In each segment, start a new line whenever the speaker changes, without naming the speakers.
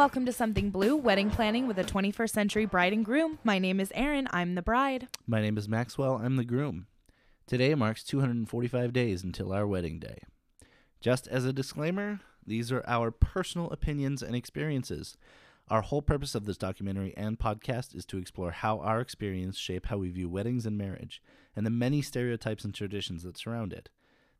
Welcome to Something Blue, wedding planning with a 21st century bride and groom. My name is Erin. I'm the bride.
My name is Maxwell. I'm the groom. Today marks 245 days until our wedding day. Just as a disclaimer, these are our personal opinions and experiences. Our whole purpose of this documentary and podcast is to explore how our experience shape how we view weddings and marriage, and the many stereotypes and traditions that surround it.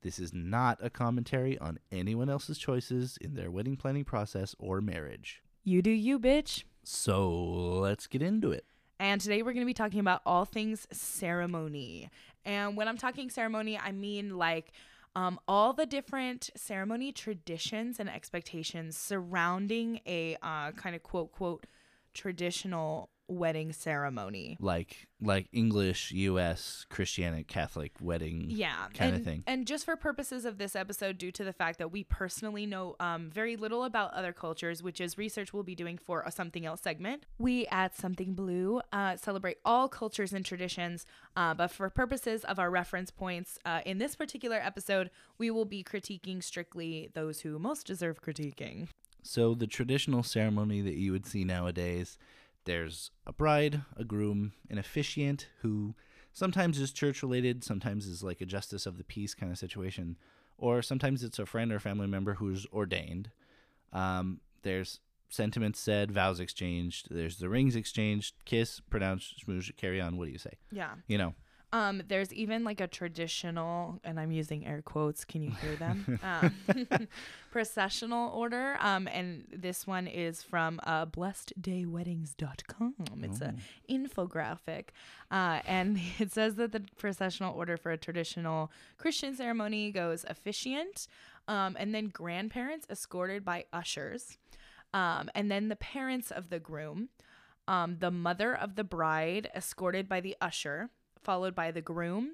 This is not a commentary on anyone else's choices in their wedding planning process or marriage.
You do you, bitch.
So let's get into it.
And today we're going to be talking about all things ceremony. And when I'm talking ceremony, I mean like um, all the different ceremony traditions and expectations surrounding a uh, kind of quote, quote, traditional wedding ceremony.
Like like English, US, Christianic, Catholic wedding
Yeah,
kind
and,
of thing.
And just for purposes of this episode, due to the fact that we personally know um, very little about other cultures, which is research we'll be doing for a something else segment, we at Something Blue uh, celebrate all cultures and traditions. Uh, but for purposes of our reference points uh, in this particular episode, we will be critiquing strictly those who most deserve critiquing.
So the traditional ceremony that you would see nowadays, there's a bride, a groom, an officiant who sometimes is church related, sometimes is like a justice of the peace kind of situation, or sometimes it's a friend or family member who's ordained. Um, there's sentiments said, vows exchanged, there's the rings exchanged, kiss, pronounce, smooch, carry on. What do you say?
Yeah.
You know,
Um, there's even like a traditional, and I'm using air quotes. Can you hear them? um, processional order. Um, and this one is from uh, blesseddayweddings.com. It's a infographic, uh, and it says that the processional order for a traditional Christian ceremony goes officiant, um, and then grandparents escorted by ushers, um, and then the parents of the groom. Um, the mother of the bride escorted by the usher, followed by the groom.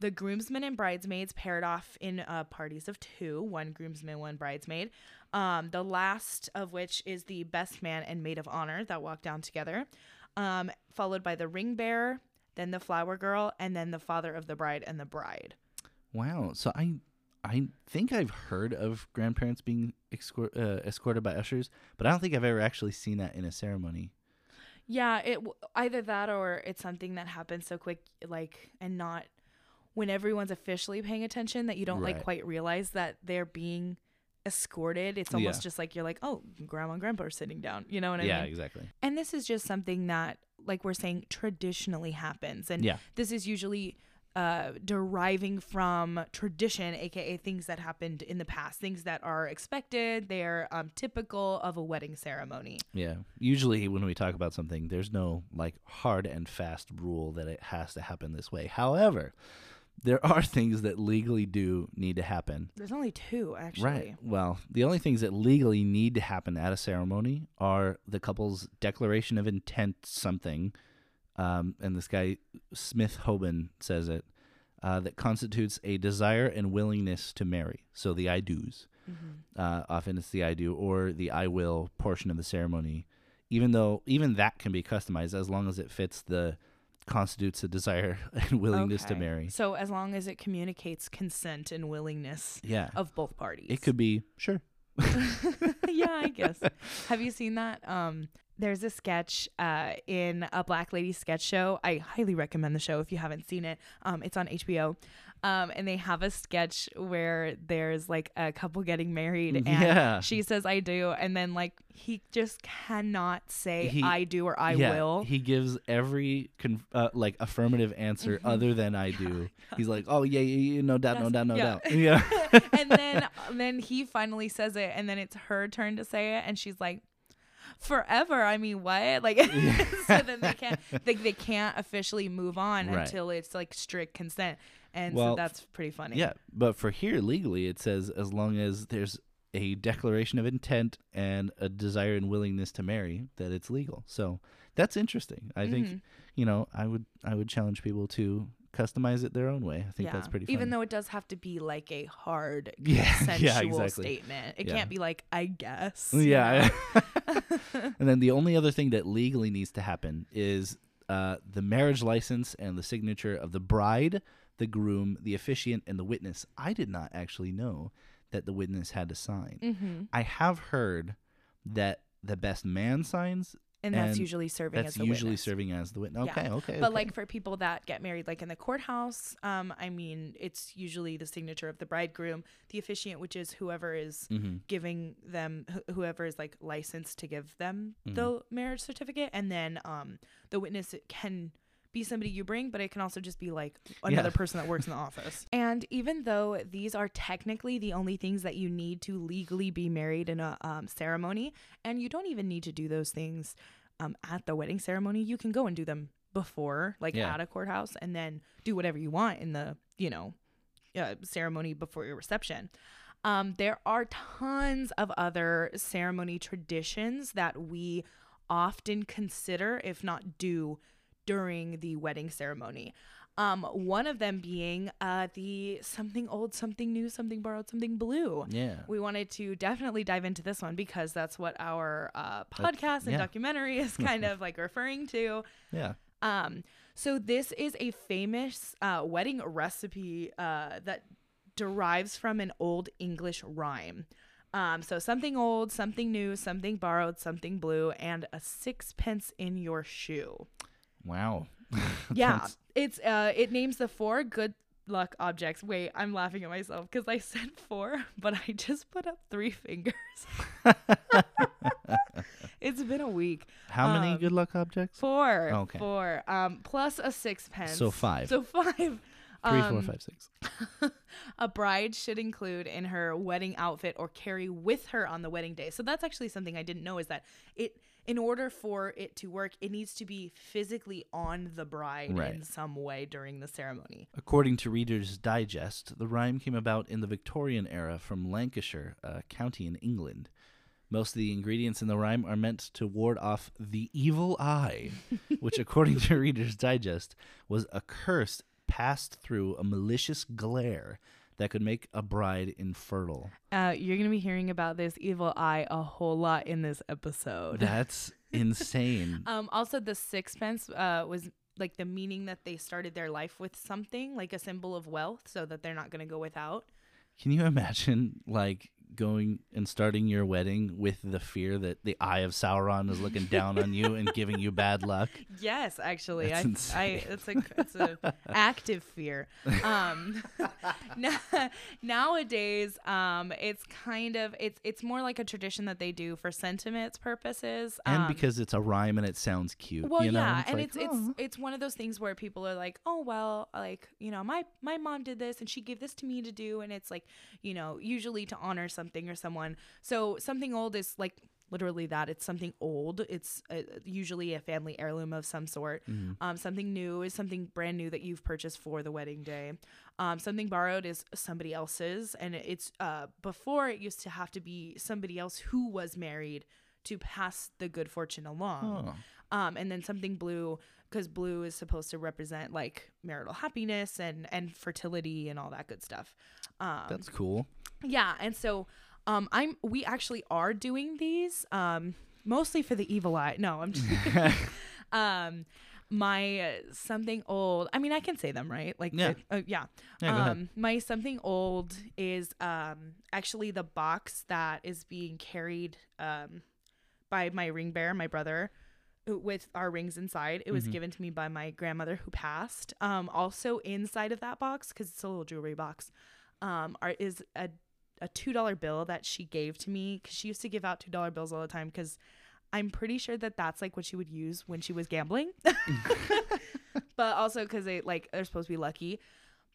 The groomsmen and bridesmaids paired off in uh, parties of two, one groomsman, one bridesmaid. Um, the last of which is the best man and maid of honor that walk down together, um, followed by the ring bearer, then the flower girl, and then the father of the bride and the bride.
wow. So I I think I've heard of grandparents being uh, escorted by ushers, but I don't think I've ever actually seen that in a ceremony.
Yeah, it either that or it's something that happens so quick, like, and not when everyone's officially paying attention that you don't like quite realize that they're being escorted. It's almost
Yeah.
just like you're like, oh, grandma and grandpa are sitting down. You know what I
yeah,
mean?
Yeah, exactly.
And this is just something that, like we're saying, traditionally happens, and
Yeah.
this is usually uh deriving from tradition aka things that happened in the past things that are expected they're um typical of a wedding ceremony
Yeah. Usually when we talk about something, there's no like hard and fast rule that it has to happen this way. However, there are things that legally do need to happen.
there's only two actually
Right. Well, the only things that legally need to happen at a ceremony are the couple's declaration of intent something. Um, and this guy, Smith Hoban, says it, uh, that constitutes a desire and willingness to marry. So the I do's. Uh, often it's the I do or the I will portion of the ceremony, even though even that can be customized as long as it fits the constitutes a desire and willingness to marry.
So as long as it communicates consent and willingness
Yeah.
of both parties.
It could be sure.
yeah, I guess. Have you seen that? Um there's a sketch uh, in a Black Lady sketch show. I highly recommend the show if you haven't seen it. Um, it's on HBO. Um, and they have a sketch where there's like a couple getting married and
Yeah.
she says I do and then like he just cannot say
He-
I do or I
yeah,
will.
He gives every conf- uh, like affirmative answer other than I do. He's like, "Oh yeah, yeah, yeah no doubt, no doubt, no
yeah.
doubt." Yeah.
and then then he finally says it and then it's her turn to say it and she's like forever i mean what like so then they can't they, they can't officially move on
Right.
until it's like strict consent and
Well,
so that's pretty funny
yeah, but for here legally it says as long as there's a declaration of intent and a desire and willingness to marry that it's legal. So that's interesting. I
Mm-hmm.
think you know, I would I would challenge people to customize it their own way. I think
yeah.
that's pretty funny.
even though it does have to be like a hard
Yeah, yeah,
consensual
exactly.
statement it
Yeah.
can't be like i guess
Yeah. and then the only other thing that legally needs to happen is uh, the marriage license and the signature of the bride, the groom, the officiant, and the witness. I did not actually know that the witness had to sign.
Mhm.
I have heard that the best man signs.
And that's usually serving
That's
as the
usually
witness.
serving as the witness.
Yeah.
Okay, okay.
But
okay.
like for people that get married, like in the courthouse, um, I mean, it's usually the signature of the bridegroom, the officiant, which is whoever is
Mhm.
giving them, wh- whoever is like licensed to give them
Mm-hmm.
the marriage certificate, and then um, the witness can be somebody you bring, but it can also just be like another
Yeah.
person that works in the office. And even though these are technically the only things that you need to legally be married in a um, ceremony, and you don't even need to do those things um, at the wedding ceremony, you can go and do them before, like
Yeah.
at a courthouse, and then do whatever you want in the, you know, uh, ceremony before your reception. Um, there are tons of other ceremony traditions that we often consider, if not do, during the wedding ceremony. Um, one of them being uh, the something old, something new, something borrowed, something blue.
yeah.
We wanted to definitely dive into this one because that's what our uh, podcast and
yeah.
documentary is kind of like referring to.
Yeah.
Um, so this is a famous uh, wedding recipe uh, that derives from an old English rhyme. Um, so something old, something new, something borrowed, something blue, and a sixpence in your shoe.
Wow.
Yeah, it's uh, it names the four good luck objects. Wait, I'm laughing at myself because I said four, but I just put up three fingers. it's been a week.
How many
Um,
good luck objects?
Four.
Okay.
Four. Um, plus a sixpence.
So five.
So five.
Three,
Um,
five,
a bride should include in her wedding outfit or carry with her on the wedding day. So that's actually something I didn't know is that it in order for it to work, it needs to be physically on the bride
Right.
in some way during the ceremony.
According to Reader's Digest, the rhyme came about in the Victorian era from Lancashire, a county in England. Most of the ingredients in the rhyme are meant to ward off the evil eye, which, according to Reader's Digest, was a curse passed through a malicious glare that could make a bride infertile.
Uh, you're gonna be hearing about this evil eye a whole lot in this episode.
That's insane.
Um, also, the sixpence uh, was like the meaning that they started their life with something, like a symbol of wealth, so that they're not going to go without.
Can you imagine, like, going and starting your wedding with the fear that the eye of Sauron is looking down on you and giving you bad luck?
Yes, actually,
That's
I, I, it's a, it's a active fear. Um, na- nowadays, um, it's kind of, it's, it's more like a tradition that they do for sentiments purposes.
and
um,
because it's a rhyme and it sounds cute.
well,
you know?
yeah, and
like,
it's it's
"Oh."
it's one of those things where people are like, oh well, like you know, my my mom did this and she gave this to me to do, and it's like, you know, usually to honor something or someone. So something old is like literally that. It's something old. It's uh, usually a family heirloom of some sort.
Mm-hmm.
Um, something new is something brand new that you've purchased for the wedding day. Um, something borrowed is somebody else's, and it's uh before it used to have to be somebody else who was married to pass the good fortune along.
Oh.
Um, and then something blue because blue is supposed to represent like marital happiness and and fertility and all that good stuff. Um,
That's cool.
Yeah, and so um, I'm we actually are doing these um, mostly for the evil eye. No, I'm just um my uh, something old. I mean, I can say them right. Like
Yeah.
the- uh, yeah.
Yeah, ahead.
um, my something old is um actually the box that is being carried um by my ring bearer, my brother uh, with our rings inside. It was
Mm-hmm.
given to me by my grandmother who passed. Um, also inside of that box, because it's a little jewelry box, um, are, is a a two dollar bill that she gave to me because she used to give out two dollar bills all the time. Because I'm pretty sure that that's like what she would use when she was gambling, but also because they like they're supposed to be lucky.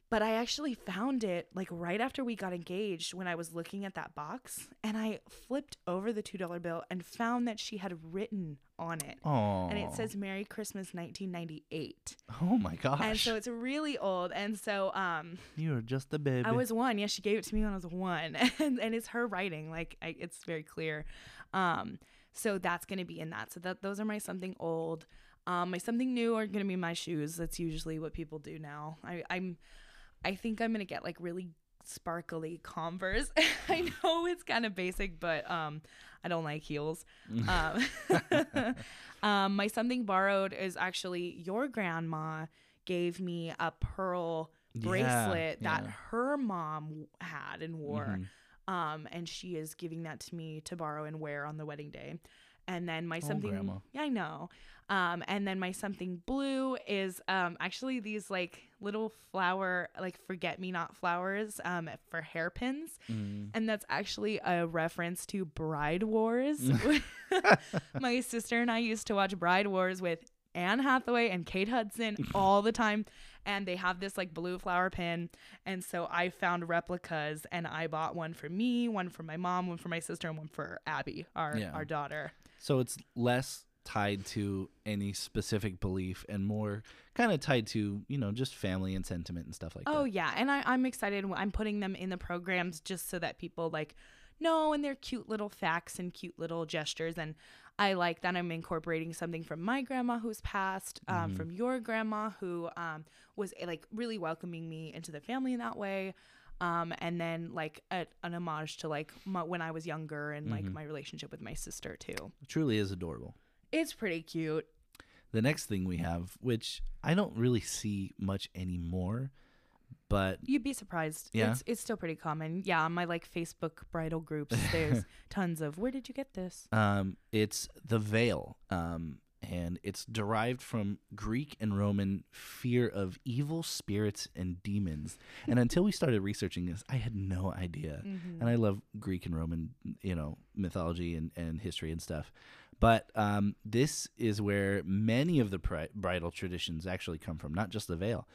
But I actually found it like right after we got engaged when I was looking at that box and I flipped over the $2 bill and found that she had written on it.
Oh.
And it says Merry Christmas 1998.
Oh my gosh.
And so it's really old. And so um
you were just a baby.
I was one. Yeah, she gave it to me when I was one. And and it's her writing. Like I, it's very clear. Um so that's going to be in that. So that those are my something old. Um my something new are going to be my shoes. That's usually what people do now. I I'm I think I'm to get like really sparkly Converse. I know it's kind of basic, but um I don't like heels. um, um my something borrowed is actually your grandma gave me a pearl
Yeah,
bracelet that
yeah.
her mom had and wore.
Mhm.
Um, and she is giving that to me to borrow and wear on the wedding day. and then my
Oh,
something
Grandma.
yeah I know um and then my something blue is um actually these like little flower like forget me not flowers um for hairpins
Mm.
and that's actually a reference to Bride Wars. My sister and I used to watch Bride Wars with Anne Hathaway and Kate Hudson all the time. And they have this like blue flower pin. And so I found replicas and I bought one for me, one for my mom, one for my sister, and one for Abby, our,
Yeah.
our daughter.
So it's less tied to any specific belief and more kind of tied to you know just family and sentiment and stuff like
Oh
that.
Oh yeah, and I, I'm excited. I'm putting them in the programs just so that people like know, and they're cute little facts and cute little gestures. And I like that I'm incorporating something from my grandma who's passed, um,
Mhm.
from your grandma who um, was eh, like really welcoming me into the family in that way. Um, and then like a, an homage to like my, when I was younger and like
Mhm.
my relationship with my sister too.
It truly is adorable.
It's pretty cute.
The next thing we have, which I don't really see much anymore, but
You'd be surprised.
Yeah?
It's it's still pretty common. Yeah, on my like Facebook bridal groups, there's tons of where did you get this?
um, it's the veil, um, and it's derived from Greek and Roman fear of evil spirits and demons. and until we started researching this, I had no idea.
Mhm.
and I love Greek and Roman, you know, mythology and, and history and stuff. But um, this is where many of the pri- bridal traditions actually come from, not just the veil,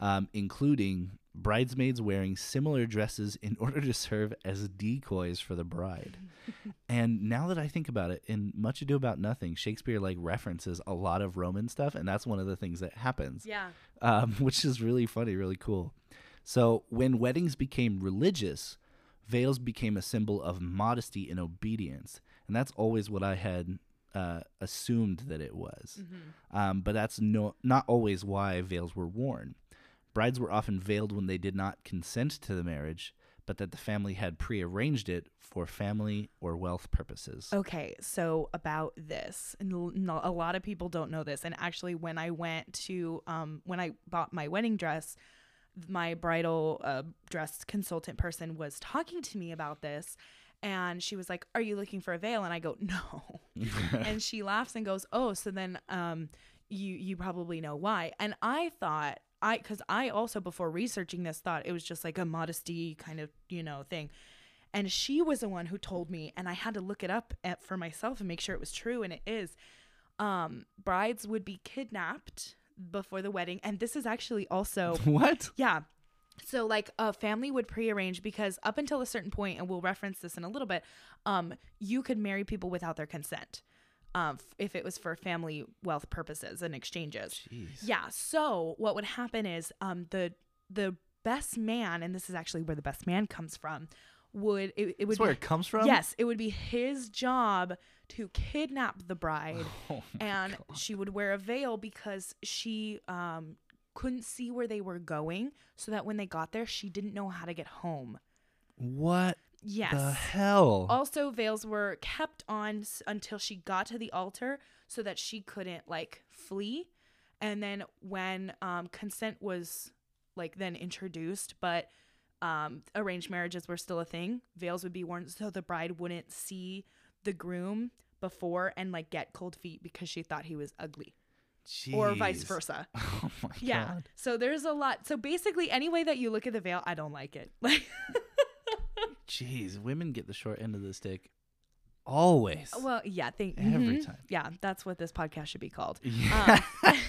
um, including bridesmaids wearing similar dresses in order to serve as decoys for the bride. and now that I think about it, in Much Ado About Nothing, Shakespeare like references a lot of Roman stuff, and that's one of the things that happens
Yeah.
um, which is really funny, really cool. So when weddings became religious, veils became a symbol of modesty and obedience, and that's always what I had uh, assumed that it was.
Mm-hmm.
Um, but that's no not always why veils were worn. Brides were often veiled when they did not consent to the marriage, but that the family had prearranged it for family or wealth purposes.
Okay, so about this, and a lot of people don't know this. And actually, when I went to, um, when I bought my wedding dress, my bridal uh, dress consultant person was talking to me about this, and she was like, "Are you looking for a veil?" And I go, "No," and she laughs and goes, "Oh, so then, um, you you probably know why." And I thought. I, cause I also before researching this thought it was just like a modesty kind of you know thing, and she was the one who told me and i had to look it up at, for myself and make sure it was true and it is um brides would be kidnapped before the wedding and this is actually also
what?
yeah so like a family would prearrange because up until a certain point and we'll reference this in a little bit um you could marry people without their consent um f- if it was for family wealth purposes and exchanges
Jeez.
yeah. So what would happen is um the the best man, and this is actually where the best man comes from, would it, it would
That's where
be,
it comes from.
yes, it would be his job to kidnap the bride,
Oh
and
God.
she would wear a veil because she um couldn't see where they were going, so that when they got there, she didn't know how to get home.
What
Yes.
the hell?
Also, veils were kept on s- until she got to the altar so that she couldn't like flee. And then when um, consent was like then introduced, but um, arranged marriages were still a thing, veils would be worn so the bride wouldn't see the groom before and like get cold feet because she thought he was ugly or vice versa.
Oh my
Yeah.
god.
So there's a lot. So basically, any way that you look at the veil, I don't like it. Like,
Jeez, women get the short end of the stick always.
well, yeah, think
Every
mhm.
time.
Yeah, that's what this podcast should be called.
Yeah.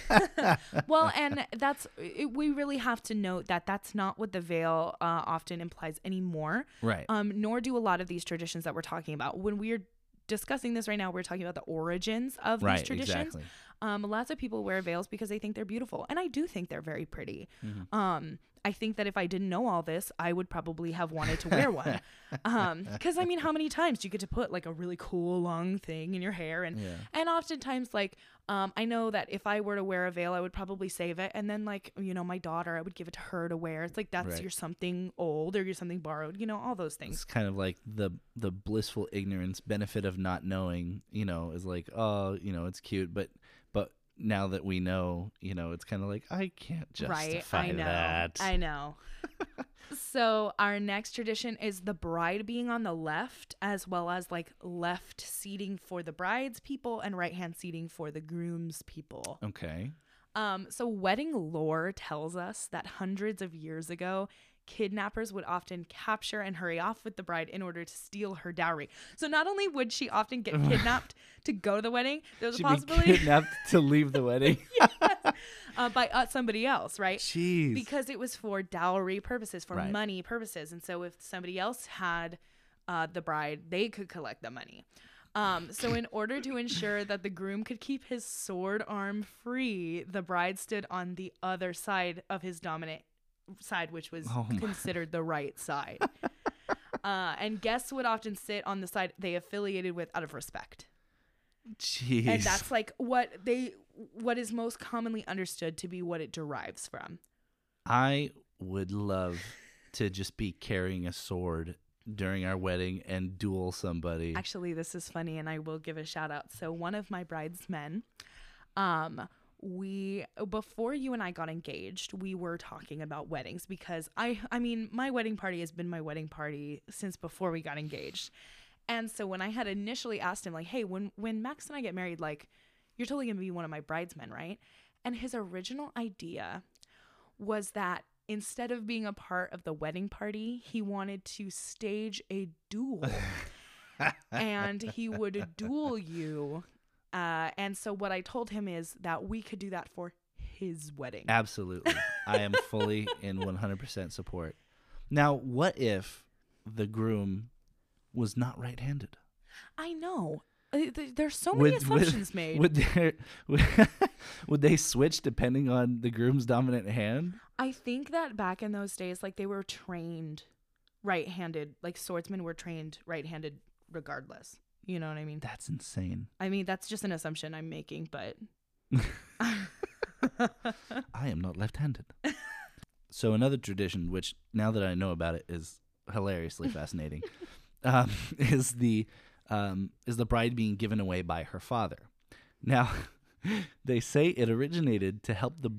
Um, well, and that's it, we really have to note that that's not what the veil uh, often implies anymore.
right.
Um, nor do a lot of these traditions that we're talking about. When we're discussing this right now, we're talking about the origins of
right.
these traditions.
Exactly.
Um, lots of people wear veils because they think they're beautiful, and I do think they're very pretty.
Mhm.
Um, I think that if I didn't know all this, I would probably have wanted to wear one. Um, because I mean, how many times do you get to put like a really cool long thing in your hair, and
Yeah.
and oftentimes like um, I know that if I were to wear a veil, I would probably save it, and then like you know my daughter, I would give it to her to wear. It's like that's
Right.
your something old or your something borrowed, you know, all those things.
It's kind of like the the blissful ignorance benefit of not knowing, you know, is like, oh, you know, it's cute, but now that we know, you know, it's kind of like I can't
right?
justify
I know.
that.
I know. so our next tradition is the bride being on the left, as well as like left seating for the bride's people and right hand seating for the groom's people.
Okay.
Um, so wedding lore tells us that hundreds of years ago, kidnappers would often capture and hurry off with the bride in order to steal her dowry. So not only would she often get kidnapped to go to the wedding, there was
She'd
a
be
possibility
kidnapped to leave the wedding.
uh, by uh, somebody else, right?
Jeez.
because it was for dowry purposes, for
Right.
money purposes. And so if somebody else had uh, the bride, they could collect the money. Um, so in order to ensure that the groom could keep his sword arm free, the bride stood on the other side of his dominant side, which was
Oh
considered the right side. uh, and guests would often sit on the side they affiliated with out of respect
Jeez.
and that's like what they what is most commonly understood to be what it derives from
I would love to just be carrying a sword during our wedding and duel somebody.
Actually, this is funny, and I will give a shout out. So, one of my bridesmen, um, we before you and I got engaged, we were talking about weddings because I, I mean, my wedding party has been my wedding party since before we got engaged, and so when I had initially asked him, like, hey, when when Max and I get married, like, you're totally gonna be one of my bridesmen, right? And his original idea was that instead of being a part of the wedding party, he wanted to stage a duel and he would duel you. Uh, and so what I told him is that we could do that for his wedding.
Absolutely. I am fully in 100% support. Now, what if the groom was not right handed?
I know. Uh, There's so many assumptions made.
Would, there, would they switch depending on the groom's dominant hand?
I think that back in those days, like they were trained right-handed, like swordsmen were trained right-handed regardless. You know what I mean?
That's insane.
I mean, that's just an assumption I'm making, but
I am not left handed. so, another tradition, which now that I know about it is hilariously fascinating, um, is the um, is the bride being given away by her father. Now, they say it originated to help the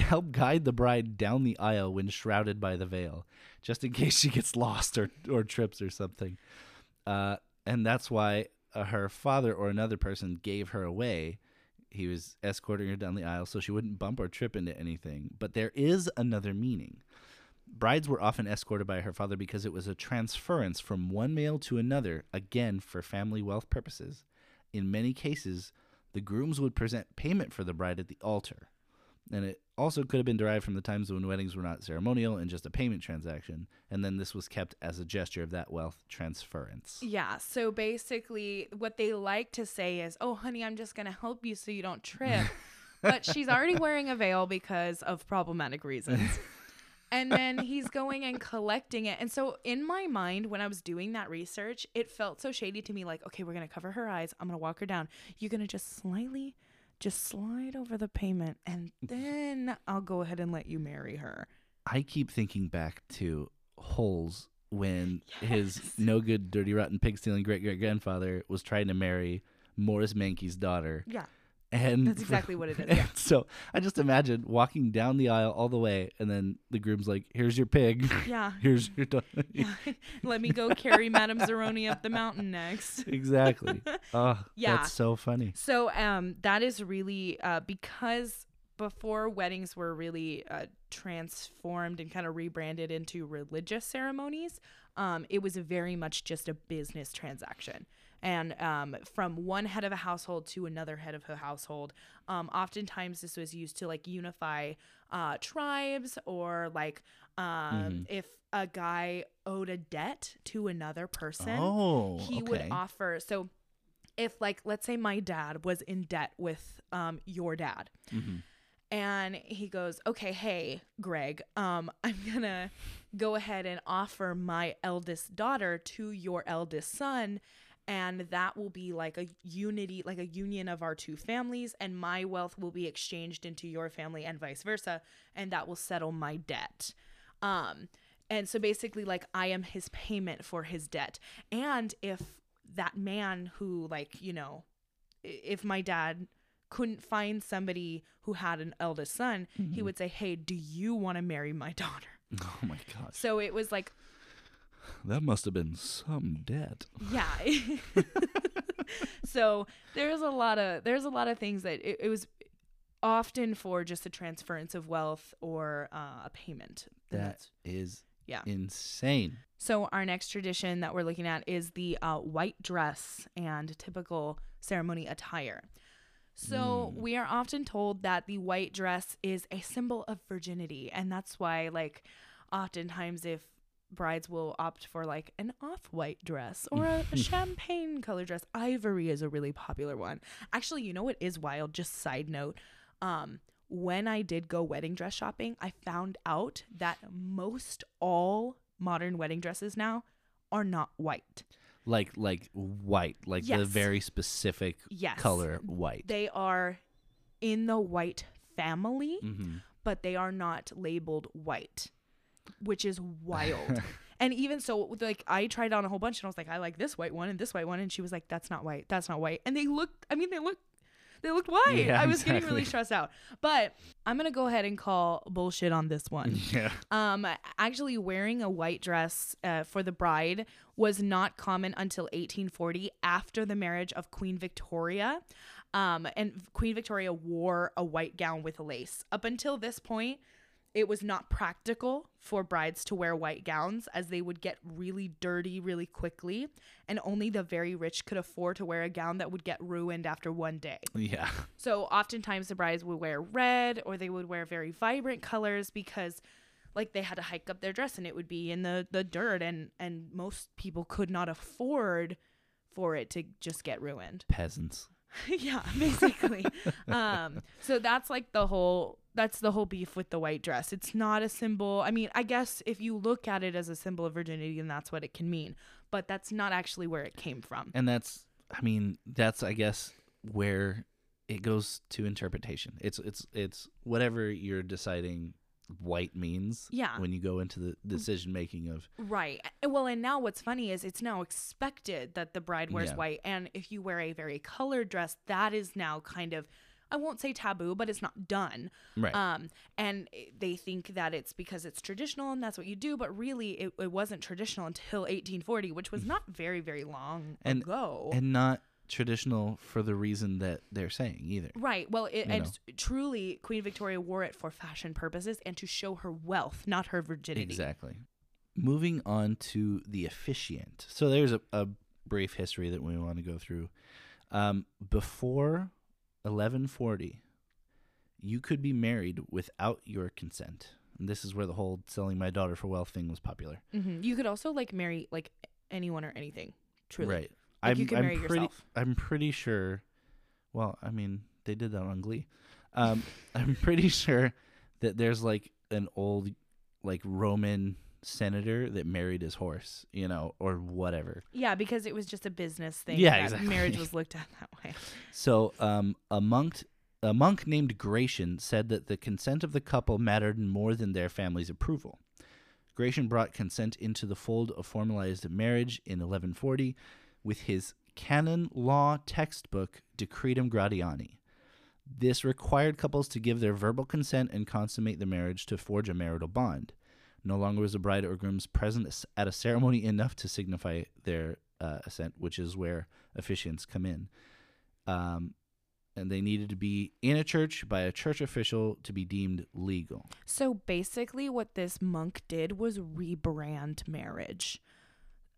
help guide the bride down the aisle when shrouded by the veil, just in case she gets lost or or trips or something. Uh, and that's why uh, her father or another person gave her away. He was escorting her down the aisle so she wouldn't bump or trip into anything. But there is another meaning. Brides were often escorted by her father because it was a transference from one male to another, again for family wealth purposes. In many cases, the grooms would present payment for the bride at the altar. And it also could have been derived from the times when weddings were not ceremonial and just a payment transaction. And then this was kept as a gesture of that wealth transference.
Yeah. So basically, what they like to say is, "Oh, honey, I'm just gonna help you so you don't trip," but she's already wearing a veil because of problematic reasons. and then he's going and collecting it. And so in my mind, when I was doing that research, it felt so shady to me. Like, okay, we're gonna cover her eyes. I'm gonna walk her down. You're gonna just slightly, just slide over the payment, and mm. then I'll go ahead and let you marry her.
I keep thinking back to Holes when his no good, dirty, rotten, pig stealing great great grandfather was trying to marry Morris Menke's daughter.
Yeah.
And
That's exactly what it is, yeah.
so I just imagine walking down the aisle all the way, and then the groom's like, "Here's your pig.
Yeah.
Here's your daughter."
Let me go carry Madame Zeroni up the mountain next.
exactly. Oh,
Yeah.
That's so funny.
So um that is really uh because before weddings were really uh, transformed and kind of rebranded into religious ceremonies, um, it was very much just a business transaction. And um, from one head of a household to another head of a household, um, oftentimes this was used to like unify uh, tribes or like um, if a guy owed a debt to another person,
Oh,
he would offer. So if like let's say my dad was in debt with um your dad
Mhm.
and he goes okay hey greg um i'm gonna go ahead and offer my eldest daughter to your eldest son and that will be like a unity like a union of our two families and my wealth will be exchanged into your family and vice versa and that will settle my debt. Um and so basically like i am his payment for his debt. And if that man who like you know if my dad couldn't find somebody who had an eldest son he would say hey do you want to marry my daughter?
Oh my god
So it was like
That must have been some debt.
yeah. so there's a lot of there's a lot of things that it, it was often for just a transference of wealth or uh, a payment.
That
that's-
is
Yeah.
insane.
So our next tradition that we're looking at is the uh, white dress and typical ceremony attire. So
Mm.
we are often told that the white dress is a symbol of virginity, and that's why, like, oftentimes if brides will opt for like an off-white dress or a, a champagne color dress, ivory is a really popular one. Actually, you know what is wild? Just side note, um, when I did go wedding dress shopping, I found out that most all modern wedding dresses now are not white.
Like like white, like the very specific
Yes.
color white.
They are in the white family,
mm-hmm.
but they are not labeled white, which is wild. and even so, like I tried on a whole bunch and I was like, I like this white one and this white one, and she was like, That's not white. That's not white. And they looked. I mean, they looked, they looked white.
Yeah,
I was getting really stressed out. But I'm gonna go ahead and call bullshit on this one.
Yeah.
Um, actually, wearing a white dress uh, for the bride was not common until 1840 after the marriage of Queen Victoria. Um, and Queen Victoria wore a white gown with lace. Up until this point, it was not practical for brides to wear white gowns as they would get really dirty really quickly, and only the very rich could afford to wear a gown that would get ruined after one day.
Yeah.
So oftentimes the brides would wear red or they would wear very vibrant colors because like they had to hike up their dress and it would be in the the dirt and and most people could not afford for it to just get ruined.
Peasants.
yeah, basically. um so that's like the whole that's the whole beef with the white dress. It's not a symbol. I mean, I guess if you look at it as a symbol of virginity then that's what it can mean, but that's not actually where it came from.
And that's I mean, that's I guess where it goes to interpretation. It's it's it's whatever you're deciding white means
Yeah.
when you go into the decision making of
Right. Well, and now what's funny is it's now expected that the bride wears
Yeah.
white. And if you wear a very colored dress, that is now kind of, I won't say taboo, but it's not done.
right.
Um, and they think that it's because it's traditional and that's what you do. But really, it, it wasn't traditional until 1840, which was not very, very long
And-
ago.
and not traditional for the reason that they're saying either.
Right. Well, it, and
know.
truly, Queen Victoria wore it for fashion purposes and to show her wealth, not her virginity.
Exactly. Moving on to the officiant. So there's a, a brief history that we want to go through. Um, before 1140, you could be married without your consent. And this is where the whole selling my daughter for wealth thing was popular.
hmm You could also like marry like anyone or anything. Truly.
Right.
Like,
I'm,
you can
I'm
marry
pretty,
yourself.
I'm pretty sure. Well, I mean, they did that on Glee. Um, I'm pretty sure that there's like an old, like Roman senator that married his horse, you know, or whatever.
Yeah, because it was just a business thing.
Yeah,
that
exactly.
Marriage was looked at that way.
So, um, a monk, a monk named Gratian said that the consent of the couple mattered more than their family's approval. Gratian brought consent into the fold of formalized marriage in 1140 with his canon law textbook Decretum Gratiani. This required couples to give their verbal consent and consummate the marriage to forge a marital bond. No longer was the bride or groom's present s- at a ceremony enough to signify their uh, assent, which is where officiants come in. Um, and they needed to be in a church by a church official to be deemed legal.
So basically, what this monk did was rebrand marriage.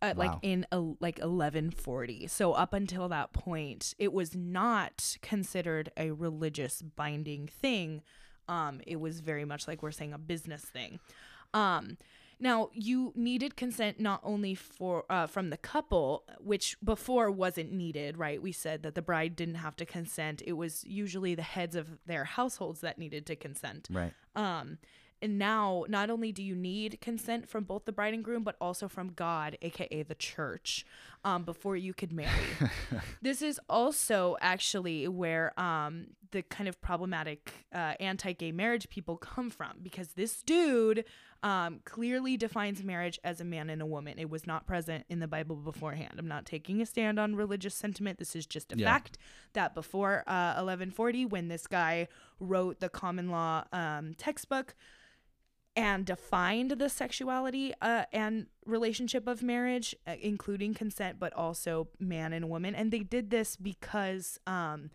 Uh, Like in a, like 1140. So up until that point, it was not considered a religious binding thing. Um, it was very much like we're saying a business thing. Um, now you needed consent not only for uh, from the couple, which before wasn't needed, right? We said that the bride didn't have to consent. It was usually the heads of their households that needed to consent.
Right.
Um, and now not only do you need consent from both the bride and groom, but also from God, aka the church, um, before you could marry. this is also actually where um the kind of problematic uh, anti-gay marriage people come from because this dude um clearly defines marriage as a man and a woman. It was not present in the Bible beforehand. I'm not taking a stand on religious sentiment. This is just a
Yeah.
fact that before uh, 1140, when this guy wrote the canon law um, textbook, and defined the sexuality uh, and relationship of marriage, uh, including consent, but also man and woman. And they did this because um,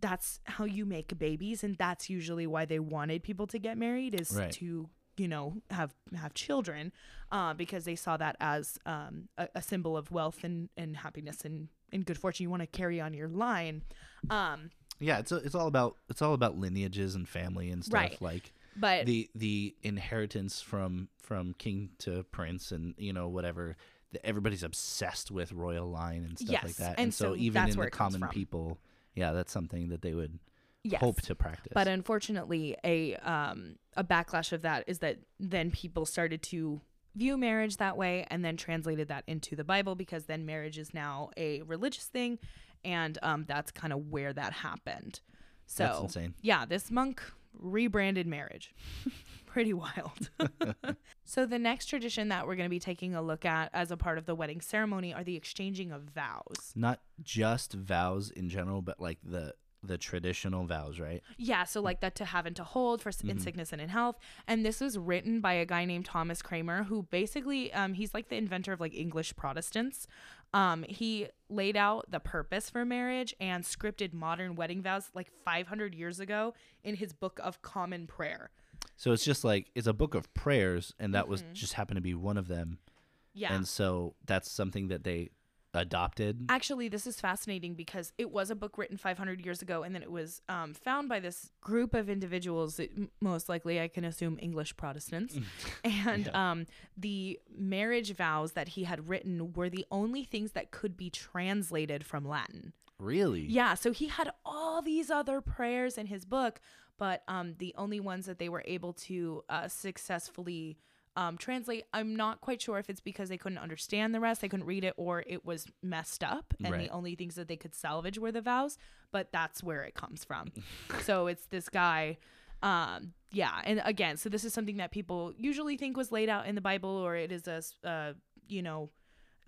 that's how you make babies, and that's usually why they wanted people to get married is
Right.
to you know have have children, uh, because they saw that as um, a, a symbol of wealth and and happiness and and good fortune. You want to carry on your line. Um,
Yeah, it's it's all about it's all about lineages and family and stuff
Right.
like
but
the the inheritance from from king to prince and you know whatever. The, everybody's obsessed with royal line and stuff like that.
and
so,
so
even in the common people, yeah, that's something that they would
yes.
hope to practice.
But unfortunately, a um a backlash of that is that then people started to view marriage that way and then translated that into the Bible because then marriage is now a religious thing and um that's kind of where that happened. So
That's insane.
Yeah, this monk rebranded marriage. Pretty wild. so the next tradition that we're going to be taking a look at as a part of the wedding ceremony are the exchanging of vows.
Not just vows in general, but like the the traditional vows, right?
Yeah, so like that to have and to hold for s in sickness and in health. And this was written by a guy named Thomas Cranmer, who basically um, he's like the inventor of like English Protestants. Um, he laid out the purpose for marriage and scripted modern wedding vows like 500 years ago in his book of Common Prayer.
So it's just like it's a book of prayers, and that was just happened to be one of them.
Mm-hmm. Yeah.
And so that's something that they adopted.
Actually, this is fascinating because it was a book written 500 years ago, and then it was um, found by this group of individuals, most likely, I can assume, English Protestants. and um, the marriage vows that he had written were the only things that could be translated from Latin.
Really?
Yeah, so he had all these other prayers in his book, but um, the only ones that they were able to uh, successfully um, translate, I'm not quite sure if it's because they couldn't understand the rest, they couldn't read it, or it was messed up, and
Right.
the only things that they could salvage were the vows. But that's where it comes from. so it's this guy. Um, yeah, and again, so this is something that people usually think was laid out in the Bible, or it is a uh, you know,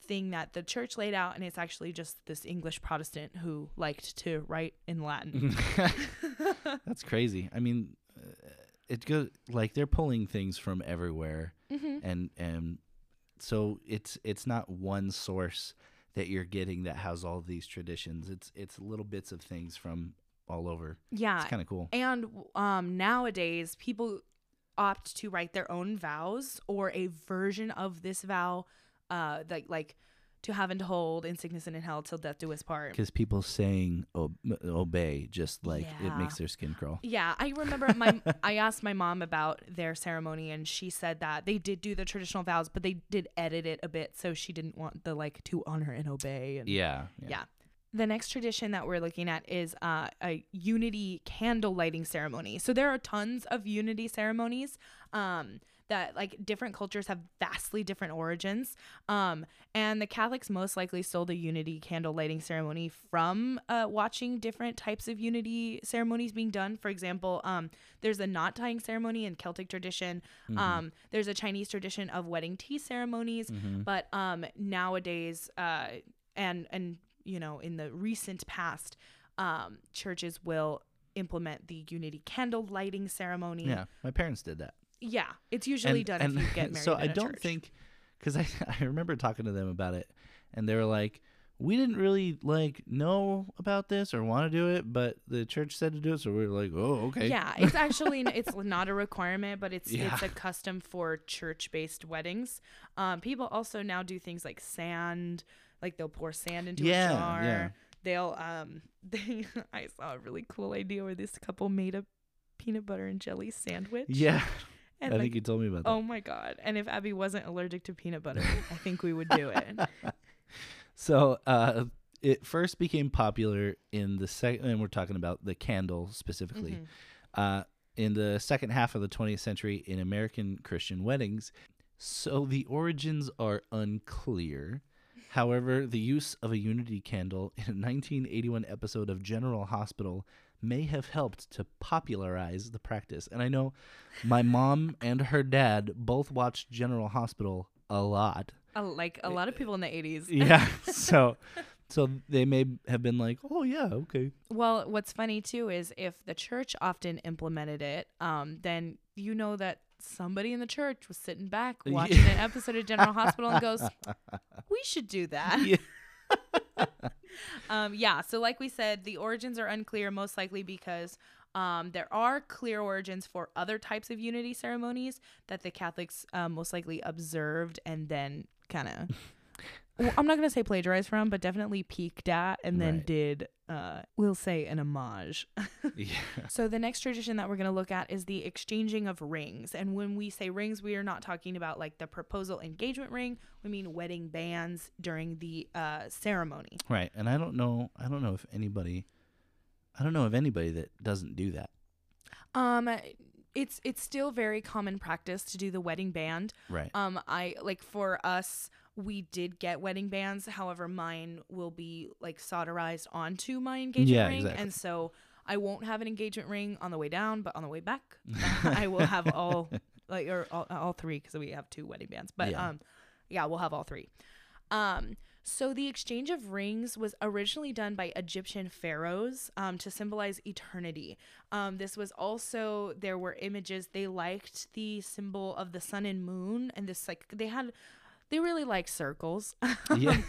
thing that the church laid out, and it's actually just this English Protestant who liked to write in Latin.
That's crazy. I mean, uh, it goes like they're pulling things from everywhere,
Mm-hmm.
and and so it's it's not one source that you're getting that has all these traditions. It's it's little bits of things from all over.
yeah,
It's kind of cool.
and um, nowadays people opt to write their own vows or a version of this vow, uh, like like to have and to hold in sickness and in health till death do us part.
Because people saying ob- obey just like it makes their skin crawl.
Yeah, I remember my I asked my mom about their ceremony and she said that they did do the traditional vows, but they did edit it a bit so she didn't want the like to honor and obey and
Yeah.
yeah. The next tradition that we're looking at is uh, a unity candle lighting ceremony. So there are tons of unity ceremonies um, that like different cultures have vastly different origins. Um, and the Catholics most likely stole the unity candle lighting ceremony from uh, watching different types of unity ceremonies being done. For example, um, there's a knot tying ceremony in Celtic tradition. Um, there's a Chinese tradition of wedding tea ceremonies. But um, nowadays, uh, and and you know in the recent past um churches will implement the unity candle lighting ceremony
Yeah. My parents did that.
yeah it's usually done if you get married
so I don't
church.
think because I I remember talking to them about it, and they were like, we didn't really like know about this or want to do it, but the church said to do it, so we were like, oh okay.
yeah it's actually it's not a requirement but it's
Yeah.
it's a custom for church-based weddings um people also now do things like sand like they'll pour sand into
Yeah,
a jar
yeah.
they'll um they i saw a really cool idea where this couple made a peanut butter and jelly sandwich
Yeah.
and
I
like
think you told me about that.
Oh my god! And if Abby wasn't allergic to peanut butter, I think we would do it.
So uh, it first became popular in the second, and we're talking about the candle specifically.
Mm-hmm.
Uh, in the second half of the 20th century in American Christian weddings. So the origins are unclear. However, the use of a unity candle in a 1981 episode of General Hospital may have helped to popularize the practice. And I know my mom and her dad both watched General Hospital a lot.
Uh, like a lot of people in the '80s.
Yeah. so so they may have been like, "Oh yeah, okay."
Well, what's funny too is if the church often implemented it, um, then you know that somebody in the church was sitting back watching an episode of General Hospital and goes, "We should do that."
Yeah.
um, yeah. So, like we said, the origins are unclear, most likely because um, there are clear origins for other types of unity ceremonies that the Catholics um, most likely observed and then kind of. Well, I'm not gonna say plagiarized from, but definitely peeked at and then
Right.
did, uh, we'll say, an homage.
yeah.
So the next tradition that we're going to look at is the exchanging of rings. And when we say rings, we are not talking about like the proposal engagement ring. We mean wedding bands during the uh, ceremony.
Right. And I don't know. I don't know if anybody. I don't know of anybody that doesn't do that.
Um, it's it's still very common practice to do the wedding band.
Right.
Um, I like for us, we did get wedding bands. However, mine will be like solderized onto my engagement
Yeah,
ring,
exactly.
and so I won't have an engagement ring on the way down, but on the way back, I will have all like or all, all three because we have two wedding bands. But
Yeah.
um, yeah, we'll have all three. Um, so the exchange of rings was originally done by Egyptian pharaohs um, to symbolize eternity. Um, this was also there were images they liked the symbol of the sun and moon, and this like they had they really like circles.
yeah.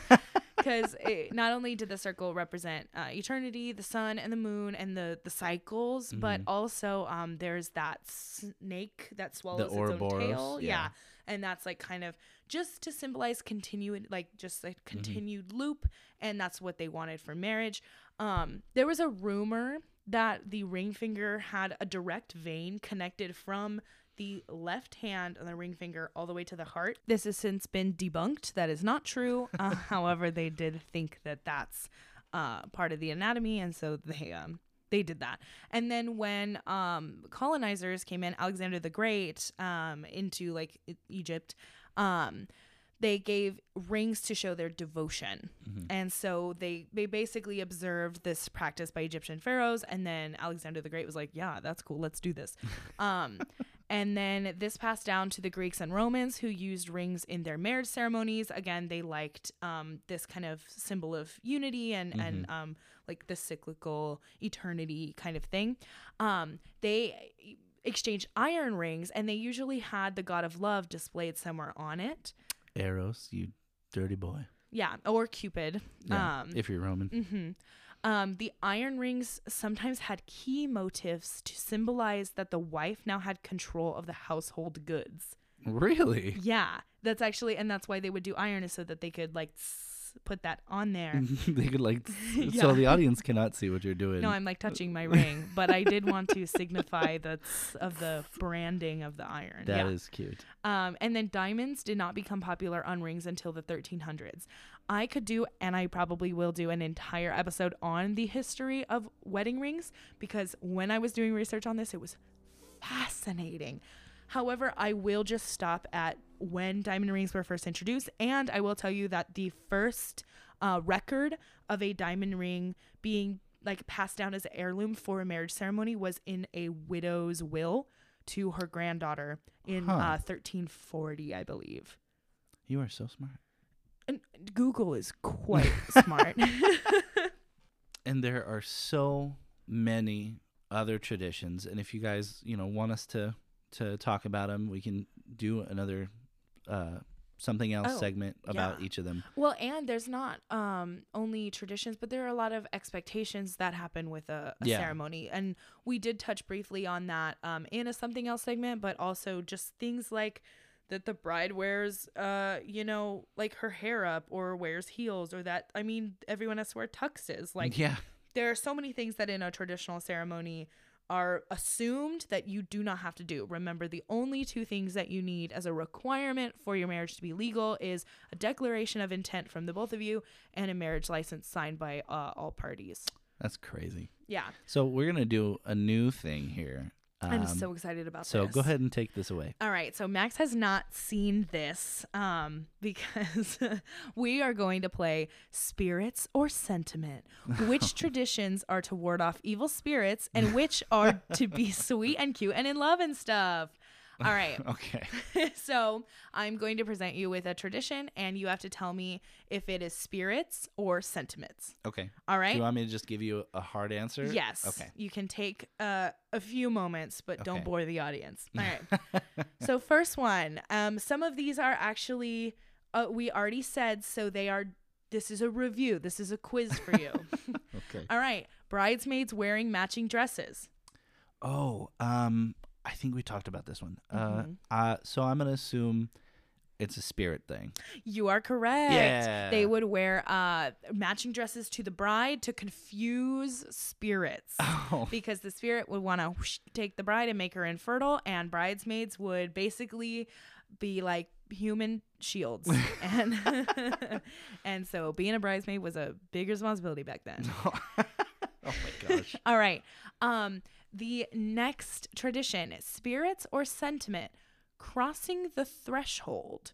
because not only did the circle represent uh, eternity, the sun and the moon and the the cycles, but
Mhm.
also um, there's that snake that swallows its own tail.
yeah.
and that's like kind of just to symbolize continued, like just
Mm-hmm.
a continued loop, and that's what they wanted for marriage. Um, there was a rumor that the ring finger had a direct vein connected from the left hand on the ring finger all the way to the heart. This has since been debunked. That is not true. Uh, however, they did think that that's uh, part of the anatomy, and so they um they did that. And then when um colonizers came in, Alexander the Great um into like Egypt, um they gave rings to show their devotion.
Mhm.
And so they they basically observed this practice by Egyptian pharaohs and then Alexander the Great was like, "Yeah, that's cool. Let's do this." um and then this passed down to the Greeks and Romans who used rings in their marriage ceremonies. Again, they liked um this kind of symbol of unity and and um like the cyclical eternity kind of thing. Um they exchanged iron rings and they usually had the god of love displayed somewhere on it.
Eros, you dirty boy.
Yeah, or Cupid.
Yeah.
Um
if you're Roman.
hmm Um, the iron rings sometimes had key motifs to symbolize that the wife now had control of the household goods.
Really?
Yeah, that's actually, and that's why they would do iron is so that they could like put that on there.
they could like.
Yeah.
So the audience cannot see what you're doing.
No, I'm like touching my ring, but I did want to signify the s- of the branding of the iron.
That
yeah.
is cute.
Um, and then diamonds did not become popular on rings until the 1300s. I could do, and I probably will do, an entire episode on the history of wedding rings because when I was doing research on this, it was fascinating. However, I will just stop at when diamond rings were first introduced, and I will tell you that the first uh, record of a diamond ring being like passed down as an heirloom for a marriage ceremony was in a widow's will to her granddaughter in
Huh.
uh, 1340, I believe.
You are so smart.
And Google is quite smart.
and there are so many other traditions and if you guys you know want us to to talk about them we can do another uh something else
Oh,
segment about
yeah.
each of them
well, and there's not um, only traditions, but there are a lot of expectations that happen with a, a
Yeah.
ceremony. And we did touch briefly on that um, in a something else segment, but also just things like that the bride wears, uh, you know, like her hair up or wears heels or that, I mean, everyone has to wear tuxes. Like,
yeah
there are so many things that in a traditional ceremony are assumed that you do not have to do. Remember, the only two things that you need as a requirement for your marriage to be legal is a declaration of intent from the both of you and a marriage license signed by uh, all parties.
that's crazy
Yeah,
so we're gonna do a new thing here
I'm
Um,
so excited about
so
this.
So go ahead and take this away
All right, so Max has not seen this um, because we are going to play Spirits or Sentiment. Which traditions are to ward off evil spirits and which are to be sweet and cute and in love and stuff? All right.
okay.
so I'm going to present you with a tradition, and you have to tell me if it is spirits or sentiments.
Okay.
All right.
Do you want me to just give you a hard answer?
Yes.
Okay.
You can take uh, a few moments, but don't bore the audience. All right. so first one. Um, some of these are actually uh, we already said, so they are. This is a review. This is a quiz for you.
Okay.
All right. Bridesmaids wearing matching dresses.
Oh, um, I think we talked about this one.
Mhm.
Uh, uh, so I'm gonna assume it's a spirit thing.
You are correct.
Yeah.
They would wear uh, matching dresses to the bride to confuse spirits.
Oh.
because the spirit would want to take the bride and make her infertile, and bridesmaids would basically be like human shields, and and so being a bridesmaid was a big responsibility back then.
oh my gosh.
All right, um, the next tradition: spirits or sentiment crossing the threshold.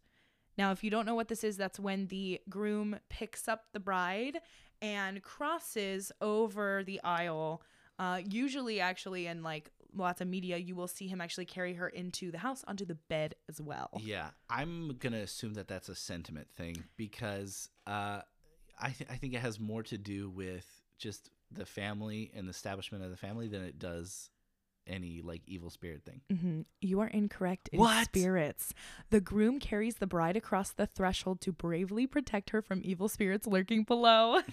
Now, if you don't know what this is, that's when the groom picks up the bride and crosses over the aisle. Uh, usually, actually, in like lots of media, you will see him actually carry her into the house onto the bed as well.
Yeah, I'm gonna assume that that's a sentiment thing because uh, I th- I think it has more to do with just the family and the establishment of the family than it does any like evil spirit thing.
hmm You are incorrect. Is
What?
spirits. The groom carries the bride across the threshold to bravely protect her from evil spirits lurking below.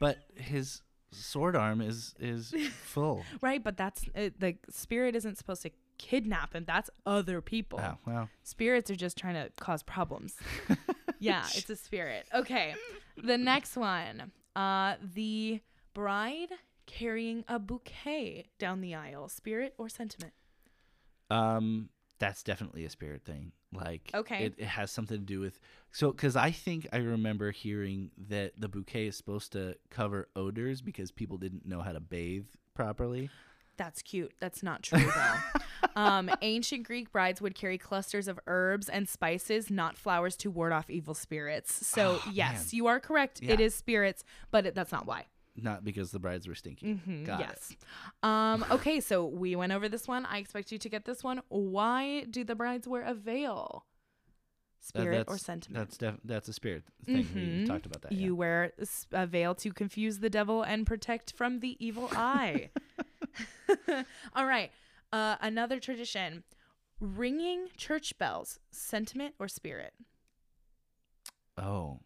But his sword arm is is full.
right, but that's uh, the spirit isn't supposed to kidnap him. That's other people.
Oh well.
Spirits are just trying to cause problems. yeah, it's a spirit. Okay. The next one. Uh the bride carrying a bouquet down the aisle. Spirit or sentiment?
Um, that's definitely a spirit thing. Like,
Okay.
it, it has something to do with so because I think I remember hearing that the bouquet is supposed to cover odors because people didn't know how to bathe properly.
That's cute. That's not true though. um, ancient Greek brides would carry clusters of herbs and spices, not flowers, to ward off evil spirits. So
Oh,
yes,
man.
you are correct. It
Yeah.
is spirits, but it, that's not why.
Not because the brides were stinky.
Mhm,
Got it.
yes. Um, okay, so we went over this one. I expect you to get this one. Why do the brides wear a veil?
Uh,
Spirit or sentiment?
That's def- that's a spirit thing. We
Mhm.
talked about that. yeah.
You wear a veil to confuse the devil and protect from the evil eye. All right. Uh, another tradition ringing church bells, sentiment or spirit?
Oh,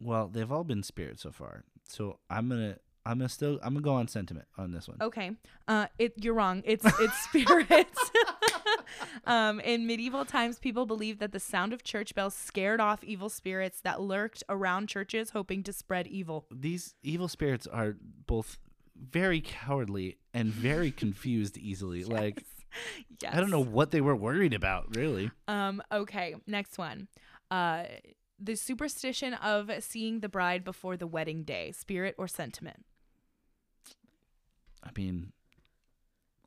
well, they've all been spirit so far. So I'm gonna I'm gonna still I'm gonna go on sentiment on this one.
Okay. Uh, it you're wrong. It's it's spirits. um, in medieval times, people believed that the sound of church bells scared off evil spirits that lurked around churches, hoping to spread evil.
These evil spirits are both very cowardly and very confused easily. Like
Yes.
I don't know what they were worried about, really.
Um, okay, next one. Uh the superstition of seeing the bride before the wedding day, spirit or sentiment?
I mean,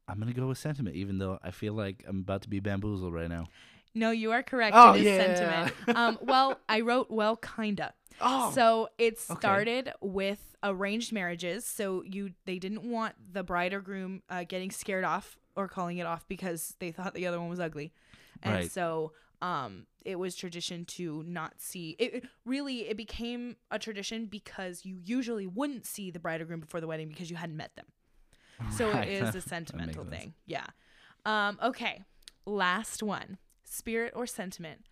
I'm gonna go with sentiment, even though I feel like I'm about to be bamboozled right now.
No, you are correct.
Oh,
it is
yeah.
sentiment. Um, well, I wrote well, kinda.
Oh,
So it
Okay.
started with arranged marriages. So you they didn't want the bride or groom uh, getting scared off or calling it off because they thought the other one was ugly, and
Right.
so um it was tradition to not see it it- really it became a tradition because you usually wouldn't see the bride or groom before the wedding because you hadn't met them. So
Right.
it is a sentimental thing. Yeah. Um okay. Last one. Spirit or sentiment?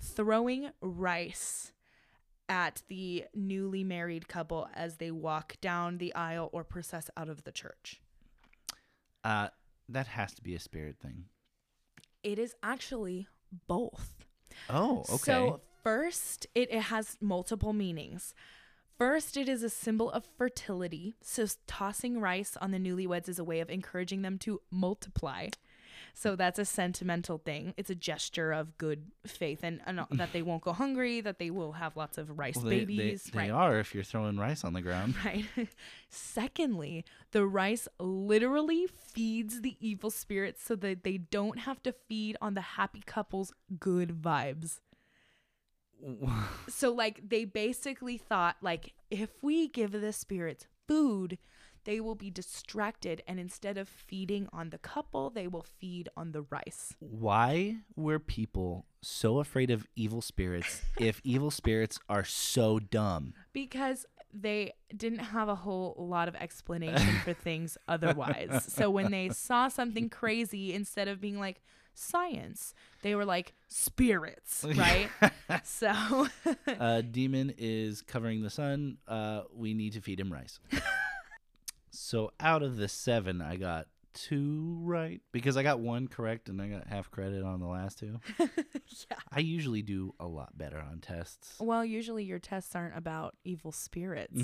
Throwing rice at the newly married couple as they walk down the aisle or process out of the church.
Uh, that has to be a spirit thing.
it is actually both
Oh, okay.
So first, it, it has multiple meanings. First, it is a symbol of fertility. So tossing rice on the newlyweds is a way of encouraging them to multiply. So that's a sentimental thing. It's a gesture of good faith and, and that they won't go hungry, that they will have lots of rice
well, they, they,
babies.
they
right.
are if you're throwing rice on the ground.
Right. Secondly, the rice literally feeds the evil spirits so that they don't have to feed on the happy couple's good vibes. So like they basically thought like if we give the spirits food, they will be distracted and instead of feeding on the couple, they will feed on the rice.
Why were people so afraid of evil spirits if evil spirits are so dumb?
Because they didn't have a whole lot of explanation for things otherwise. So when they saw something crazy, instead of being like, science, they were like, spirits, right? so
A demon is covering the sun. Uh, we need to feed him rice. So out of the seven, I got two right because I got one correct and I got half credit on the last two.
yeah.
I usually do a lot better on tests.
Well, usually your tests aren't about evil spirits.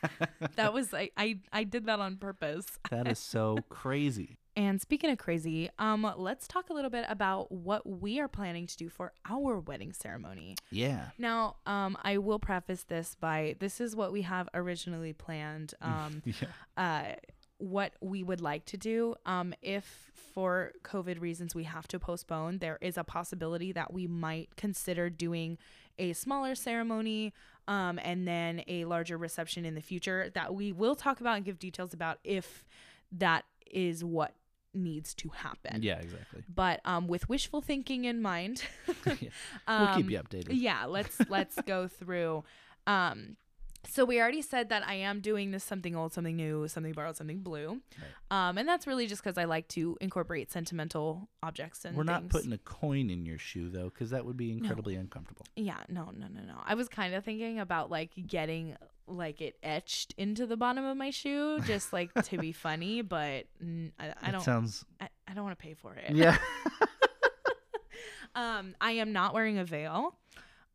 that was I, I I did that on purpose.
That is so crazy.
And speaking of crazy, um, let's talk a little bit about what we are planning to do for our wedding ceremony.
Yeah.
Now, um, I will preface this by this is what we have originally planned. Um,
Yeah.
uh, what we would like to do. Um, if for COVID reasons we have to postpone, there is a possibility that we might consider doing a smaller ceremony um, and then a larger reception in the future that we will talk about and give details about if that is what needs to happen.
Yeah, exactly.
But um, with wishful thinking in mind,
Yeah. We'll keep
um,
you updated.
yeah let's let's go through um so we already said that i am doing this something old something new something borrowed something blue um and that's really just because i like to incorporate sentimental objects and
We're not
things.
putting a coin in your shoe though, because that would be incredibly uncomfortable.
yeah no no no no i was kind of thinking about like getting like it etched into the bottom of my shoe just like to be funny but mm, I, I don't
sounds.
I, I don't want to pay for it
Yeah.
Um, I am not wearing a veil.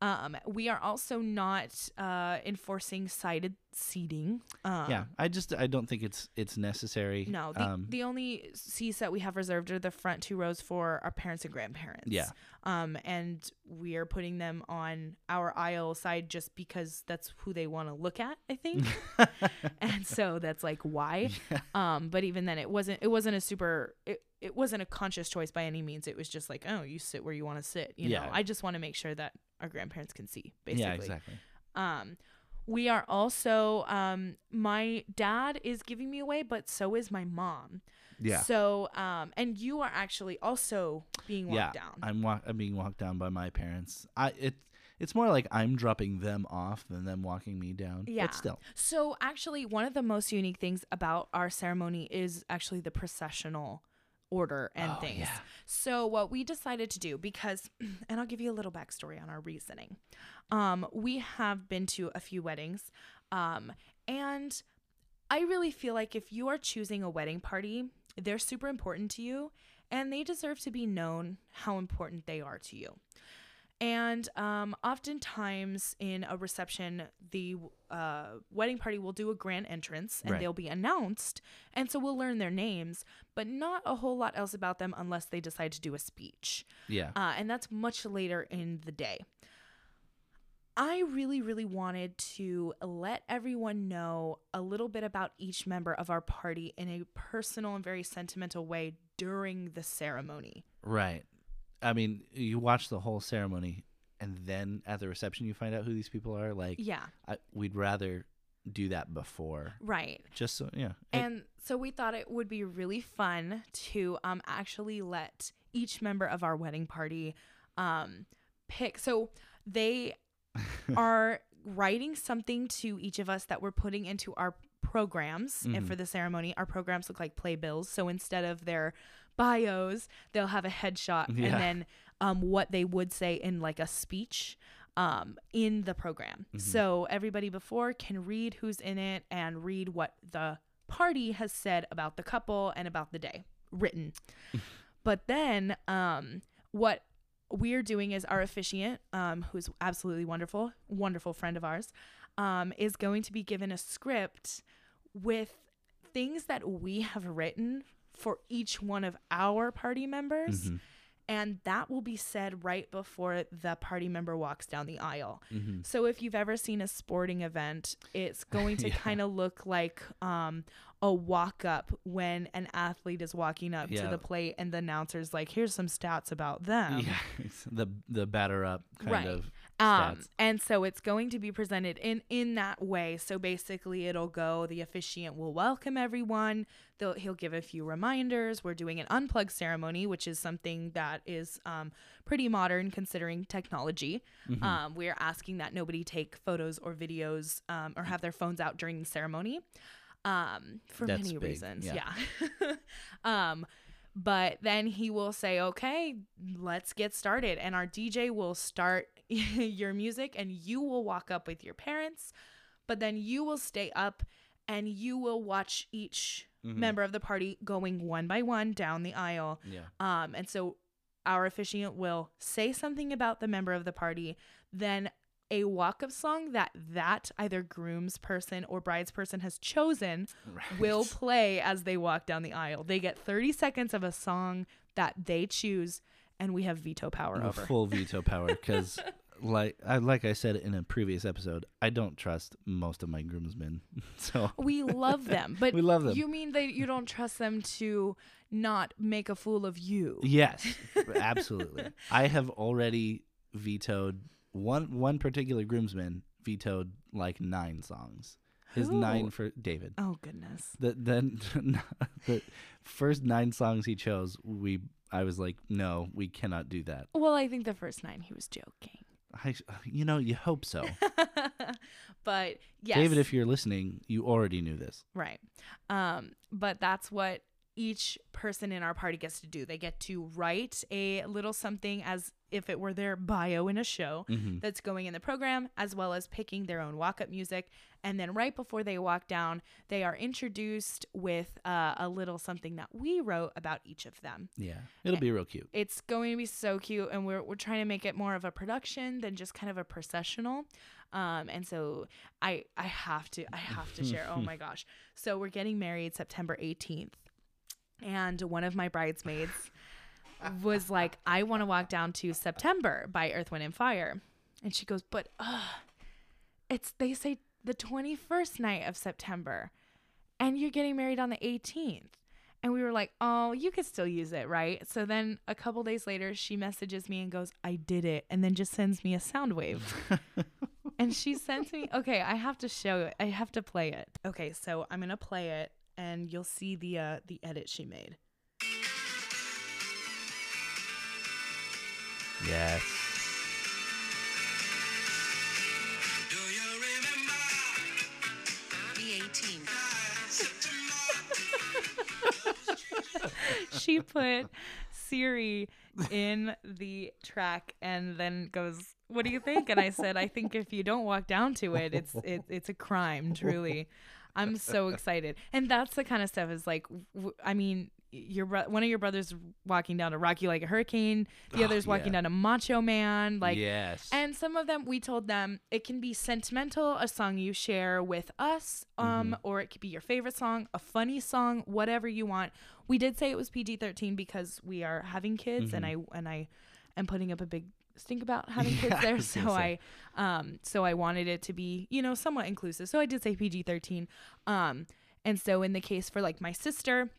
Um, we are also not uh, enforcing sided seating. Um,
yeah. I just I don't think it's it's necessary.
No, the,
um,
the only seats that we have reserved are the front two rows for our parents and grandparents.
Yeah.
Um, and we are putting them on our aisle side just because that's who they want to look at, I think. and so that's like why. Yeah. Um, but even then, it wasn't it wasn't a super it, it wasn't a conscious choice by any means. It was just like, oh, you sit where you want to sit. You
Yeah.
know, I just want to make sure that our grandparents can see. Basically.
yeah, exactly.
Um, we are also um, my dad is giving me away, but so is my mom.
Yeah.
So um, and you are actually also being walked
yeah.
down.
I'm wa- I'm being walked down by my parents. I it it's more like I'm dropping them off than them walking me down.
Yeah.
But still.
So actually, one of the most unique things about our ceremony is actually the processional order and
Oh,
things.
yeah.
So what we decided to do because, and I'll give you a little backstory on our reasoning. Um, we have been to a few weddings, um, and I really feel like if you are choosing a wedding party, they're super important to you, and they deserve to be known how important they are to you. And um, oftentimes in a reception, the uh, wedding party will do a grand entrance and
Right.
they'll be announced. And so we'll learn their names, but not a whole lot else about them unless they decide to do a speech.
Yeah.
Uh, and that's much later in the day. I really, really wanted to let everyone know a little bit about each member of our party in a personal and very sentimental way during the ceremony.
Right. I mean, you watch the whole ceremony and then at the reception you find out who these people are like
Yeah,
I, we'd rather do that before
right.
just so yeah. It-
And so we thought it would be really fun to um actually let each member of our wedding party um pick so they are writing something to each of us that we're putting into our programs and
Mhm.
for the ceremony our programs look like playbills so instead of their bios they'll have a headshot
Yeah.
and then um what they would say in like a speech um in the program
Mhm.
so everybody before can read who's in it and read what the party has said about the couple and about the day written but then um what we're doing is our officiant um who's absolutely wonderful wonderful friend of ours um is going to be given a script with things that we have written for each one of our party members
Mhm.
and that will be said right before the party member walks down the aisle
Mhm.
so if you've ever seen a sporting event, it's going to
Yeah.
kind of look like um, a walk up when an athlete is walking up to the plate and the announcer's like, here's some stats about them.
yeah, the the batter up kind
Right.
of
Um,
stats.
and so it's going to be presented in in that way. So basically, it'll go. The officiant will welcome everyone. They'll, he'll give a few reminders. We're doing an unplug ceremony, which is something that is um, pretty modern considering technology.
Mm-hmm.
Um, we're asking that nobody take photos or videos um, or have their phones out during the ceremony um, for
That's
many
big,
reasons.
yeah.
Yeah. um, but then he will say, okay, let's get started. And our DJ will start your music and you will walk up with your parents, but then you will stay up and you will watch each
Mm-hmm.
member of the party going one by one down the aisle.
Yeah.
Um, and so our officiant will say something about the member of the party, then a walk up song that that either groom's person or bride's person has chosen will play as they walk down the aisle. They get 30 seconds of a song that they choose, and we have veto power
a
over.
full veto power because like I like I said in a previous episode, I don't trust most of my groomsmen. So
we love them, but
We love them.
You mean that you don't trust them to not make a fool of you?
yes, absolutely. I have already vetoed one one particular groomsman vetoed like nine songs. His
Who?
nine for David.
Oh goodness.
The then the first nine songs he chose, we I was like, no, we cannot do that.
Well, I think the first nine he was joking.
I, you know, you hope so.
but yes,
David, if you're listening, you already knew this.
Right. Um, but that's what each person in our party gets to do. They get to write a little something as if it were their bio in a show
Mhm.
that's going in the program, as well as picking their own walk up music. And then right before they walk down, they are introduced with uh, a little something that we wrote about each of them.
Yeah, it'll be real cute.
It's going to be so cute, and we're, we're trying to make it more of a production than just kind of a processional. Um, and so I I have to I have to share. Oh my gosh! So we're getting married September 18th, and one of my bridesmaids was like, "I want to walk down to September by Earth, Wind, and Fire," and she goes, "But uh, it's they say the 21st night of September, and you're getting married on the 18th." And we were like, oh, you could still use it, right? So then a couple days later, she messages me and goes, I did it. And then just sends me a sound wave. and she sends me, okay, I have to show it. I have to play it. Okay, so I'm going to play it and you'll see the uh, the edit she made.
Yes.
Do you remember
The 18th.
she put Siri in the track and then goes, "What do you think?" And I said, "I think if you don't walk down to it, it's it, it's a crime, truly." I'm so excited, and that's the kind of stuff. Is like, w- I mean, your bro- one of your brothers walking down to Rock You Like a Hurricane," the
Oh,
other's walking
yeah.
down to "Macho Man," like.
yes.
And some of them, we told them it can be sentimental, a song you share with us, um, or it could be your favorite song, a funny song, whatever you want. We did say it was PG thirteen because we are having kids, and I and I am putting up a big stink about having kids
I
there.
was
So I, um, so I wanted it to be you know somewhat inclusive. So I did say PG thirteen. Um, and so in the case for like my sister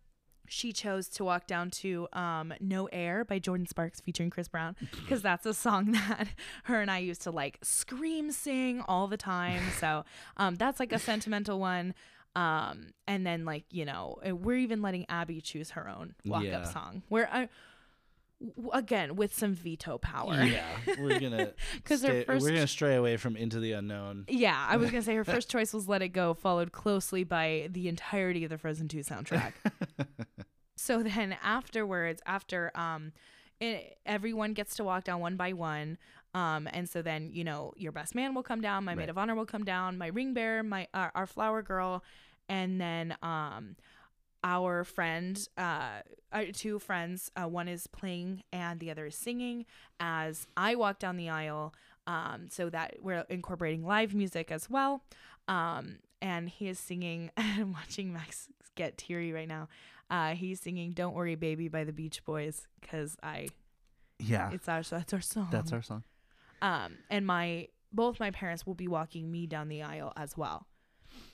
she chose to walk down to um, No Air by Jordin Sparks featuring Chris Brown because that's a song that her and I used to like scream sing all the time. So um, that's like a sentimental one. Um, and then like, you know, uh, we're even letting Abby choose her own walk
Yeah.
up song where I, w- again, with some veto power.
yeah, we're gonna
'Cause her first-
we're gonna stray away from Into the Unknown.
Yeah, I was gonna say her first choice was "Let It Go," followed closely by the entirety of the Frozen Two soundtrack. So then afterwards, after um, it, everyone gets to walk down one by one. Um, and so then you know your best man will come down, my maid of honor will come down, my ring bearer, my our, our flower girl, and then um, our friend, uh, our two friends, uh, one is playing and the other is singing as I walk down the aisle. Um, so that we're incorporating live music as well. Um, and he is singing. I'm watching Max get teary right now. Uh, he's singing "Don't Worry, Baby" by the Beach Boys because I
Yeah,
it's our that's our song.
that's our song.
Um, and my both my parents will be walking me down the aisle as well.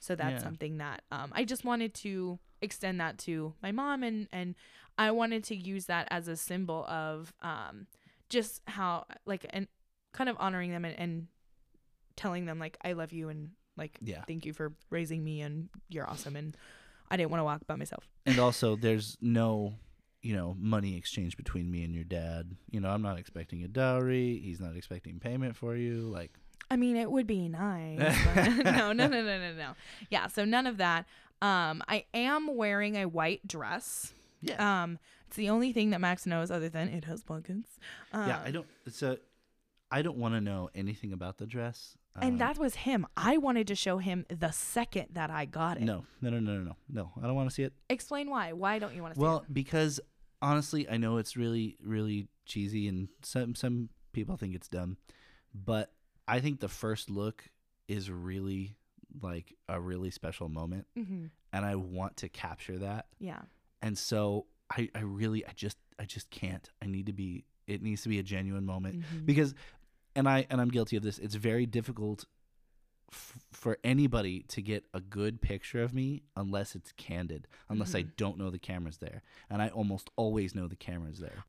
So that's
Yeah.
something that um, I just wanted to extend that to my mom, and and I wanted to use that as a symbol of um, just how like and kind of honoring them and, and telling them like I love you and like
Yeah.
thank you for raising me and you're awesome and I didn't want to walk by myself.
And also, there's no, you know, money exchange between me and your dad. You know, I'm not expecting a dowry. He's not expecting payment for you. Like,
I mean, it would be nice. no, no, no, no, no, no. Yeah, so none of that. Um, I am wearing a white dress.
yeah,
Um, it's the only thing that Max knows other than it has pockets. Um,
yeah. I don't. It's a. I don't want to know anything about the dress.
And
Um,
that was him. I wanted to show him the second that I got it.
No, no, no, no, no, no. No, I don't want to see it.
Explain why. Why don't you want to see
Well, because honestly, I know it's really, really cheesy, and some some people think it's dumb, but I think the first look is really like a really special moment,
it? hmm
and I want to capture that.
Yeah.
and so I, I really I just I just can't I need to be it needs to be a genuine moment
Mhm.
because and I and I'm guilty of this it's very difficult f- for anybody to get a good picture of me unless it's candid unless I
Mhm.
don't know the camera's there and I almost always know the camera's there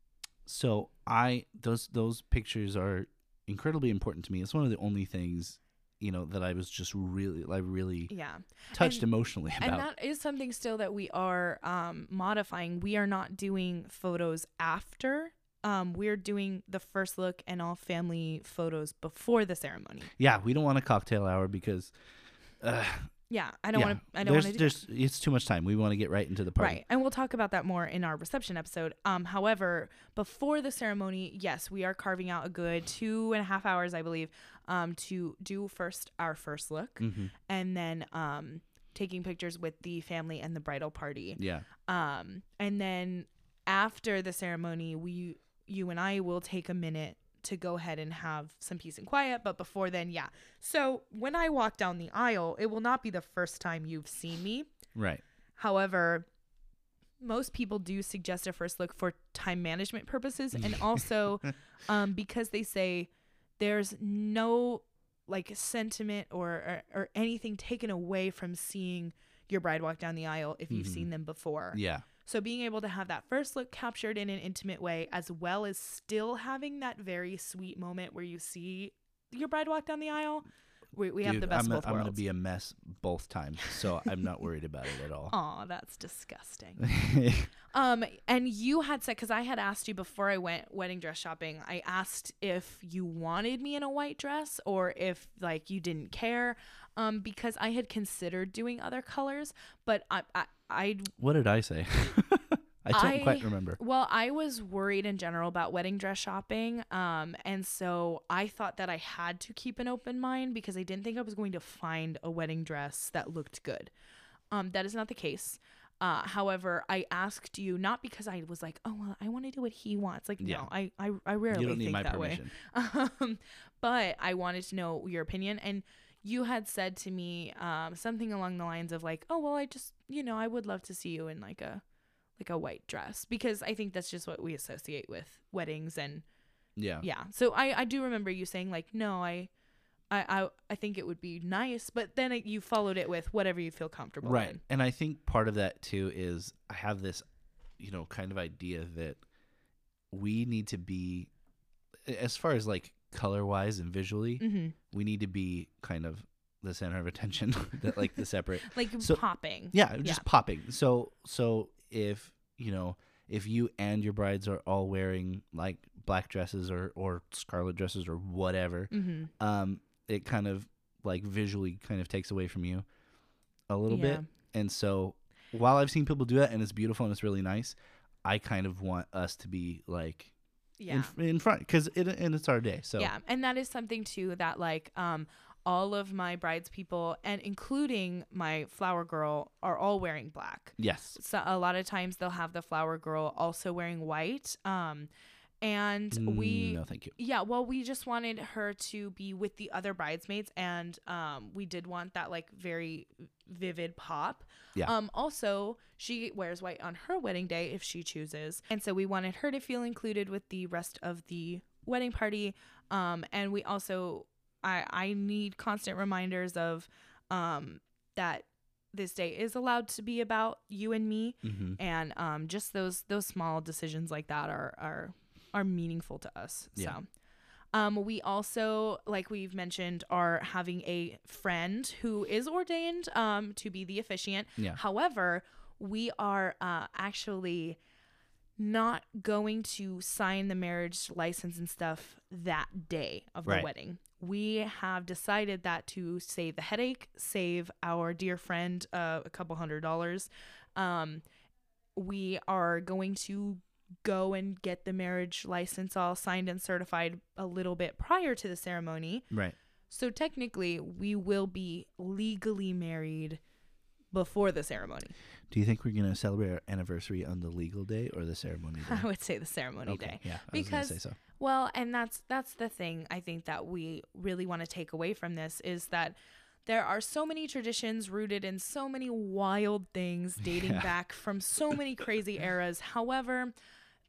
so I those those pictures are incredibly important to me it's one of the only things you know that I was just really I really
Yeah.
touched
And-
emotionally about
And that is something still that we are um, modifying. We are not doing photos after. Um, we're doing the first look and all family photos before the ceremony.
yeah we don't want a cocktail hour because uh,
Yeah, I don't
yeah,
want to. I don't want to do
there's it's too much time. We want to get right into the party.
Right. And we'll talk about that more in our reception episode. Um, however, before the ceremony, yes, we are carving out a good two and a half hours, I believe, um, to do first our first look
hmm
and then um taking pictures with the family and the bridal party.
Yeah.
Um, and then after the ceremony, we you and I will take a minute to go ahead and have some peace and quiet. But before then, yeah. So when I walk down the aisle, it will not be the first time you've seen me.
Right.
However, most people do suggest a first look for time management purposes and also um, because they say there's no like sentiment or, or, or anything taken away from seeing your bride walk down the aisle if you've
Mhm.
seen them before.
Yeah.
So being able to have that first look captured in an intimate way as well as still having that very sweet moment where you see your bride walk down the aisle, we, we have the best
I'm, a-
both
I'm gonna be a mess both times, so I'm not worried about it at all.
Aw, that's disgusting. Um, and you had said because I had asked you before I went wedding dress shopping. I asked if you wanted me in a white dress or if like you didn't care, um, because I had considered doing other colors, but I I, I
what did I say? I don't
I-
quite remember.
well, I was worried in general about wedding dress shopping, um, and so I thought that I had to keep an open mind because I didn't think I was going to find a wedding dress that looked good. Um, that is not the case. Uh, however, I asked you not because I was like, oh, well, I want to do what he wants. Like,
Yeah.
no, I, I, I rarely
You don't need
think
my
that way.
permission.
Um, but I wanted to know your opinion, and you had said to me um, something along the lines of like, "Oh well, I just you know I would love to see you in like a like a white dress because I think that's just what we associate with weddings and
Yeah.
yeah." So I I do remember you saying like, "No, I." I, I, I think it would be nice, but then it, you followed it with whatever you feel comfortable
Right.
in.
And I think part of that too is I have this, you know, kind of idea that we need to be, as far as like color wise and visually,
hmm
we need to be kind of the center of attention, that like the separate.
Like
So-
popping.
Yeah, just popping. So so if you know if you and your brides are all wearing like black dresses or or scarlet dresses or whatever,
hmm
um, it kind of like visually kind of takes away from you a little bit. And so while I've seen people do that and it's beautiful and it's really nice, I kind of want us to be like
Yeah.
in, in front because it and it's our day. So
Yeah, and that is something too that like um all of my brides people and including my flower girl are all wearing black.
yes,
So a lot of times they'll have the flower girl also wearing white. Um and we
Mm, no, thank you.
yeah, well, we just wanted her to be with the other bridesmaids, and um, we did want that like very vivid pop.
Yeah.
Um. Also, she wears white on her wedding day if she chooses, and so we wanted her to feel included with the rest of the wedding party. Um. And we also, I I need constant reminders of, um, that this day is allowed to be about you and me
Mm-hmm.
and um, just those those small decisions like that are are are meaningful to us.
Yeah.
So, um, we also, like we've mentioned, are having a friend who is ordained um, to be the officiant.
Yeah.
However, we are uh, actually not going to sign the marriage license and stuff that day of the wedding. We have decided that to save the headache, save our dear friend uh, a couple hundred dollars. Um, we are going to go and get the marriage license all signed and certified a little bit prior to the ceremony.
Right.
So technically, we will be legally married before the ceremony.
Do you think we're gonna celebrate our anniversary on the legal day or the ceremony day?
I would say the ceremony
okay.
day.
Yeah. I was
Because
so.
Well, and that's that's the thing I think that we really want to take away from this is that there are so many traditions rooted in so many wild things dating
Yeah.
back from so many crazy eras. However,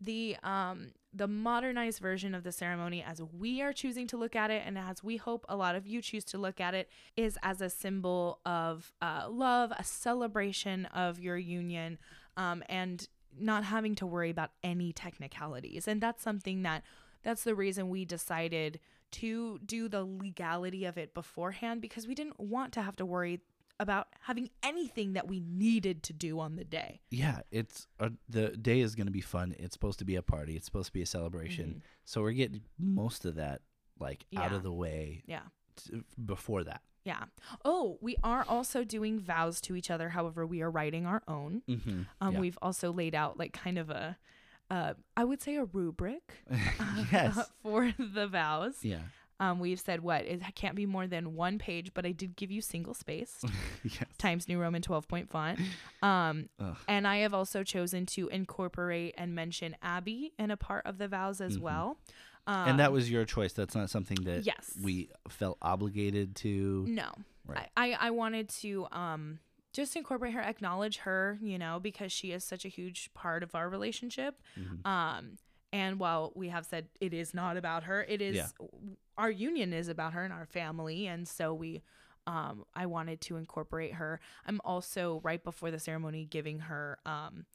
the um the modernized version of the ceremony as we are choosing to look at it and as we hope a lot of you choose to look at it is as a symbol of uh, love a celebration of your union um, and not having to worry about any technicalities. And that's something that that's the reason we decided to do the legality of it beforehand because we didn't want to have to worry about having anything that we needed to do on the day
Yeah, it's uh, the day is gonna be fun. It's supposed to be a party. It's supposed to be a celebration. So we're getting most of that like out
Mm-hmm.
Of the way
yeah
t- before that.
Yeah. Oh, we are also doing vows to each other. However, we are writing our own.
Mm-hmm.
Um,
yeah.
We've also laid out like kind of a, uh, I would say a rubric
yes.
for the vows.
yeah.
Um, we've said what it can't be more than one page, but I did give you single space
yes.
Times New Roman 12 point font. Um, and I have also chosen to incorporate and mention Abby in a part of the vows as
Mhm.
well. Um,
and that was your choice. That's not something that
yes.
we felt obligated to.
No.
Right.
I, I, I wanted to um just incorporate her, acknowledge her, you know, because she is such a huge part of our relationship.
Mhm.
Um and while we have said it is not about her, it is
Yeah.
our union is about her and our family and so we um I wanted to incorporate her. I'm also right before the ceremony giving her um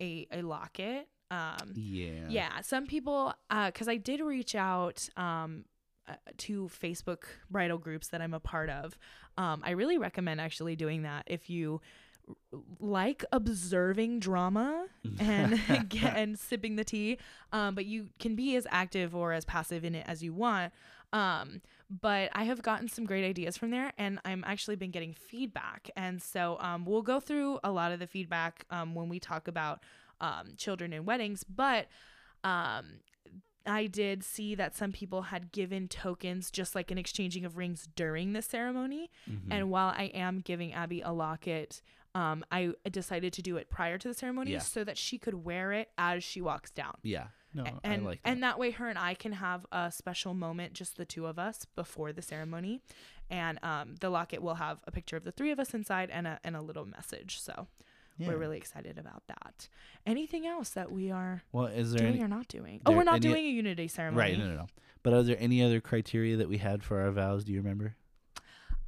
a a locket. Um
Yeah.
yeah, some people, because I did reach out um, uh, to Facebook bridal groups that I'm a part of. Um, I really recommend actually doing that if you like observing drama and and sipping the tea. Um, but you can be as active or as passive in it as you want. Um, but I have gotten some great ideas from there, and I'm actually been getting feedback. And so um, we'll go through a lot of the feedback um, when we talk about um, children and weddings. But um, I did see that some people had given tokens, just like an exchanging of rings during the ceremony.
Mhm.
And while I am giving Abby a locket, um, I decided to do it prior to the ceremony
Yeah.
so that she could wear it as she walks down.
yeah. No,
A-
I
and
like that.
and that way her and I can have a special moment just the two of us before the ceremony and um, the locket will have a picture of the three of us inside and a and a little message so
yeah.
we're really excited about that anything else that we are
well. Is there
doing
any?
or not doing oh we're not
any-
doing a unity ceremony
Right. No, no, no. But are there any other criteria that we had for our vows? Do you remember?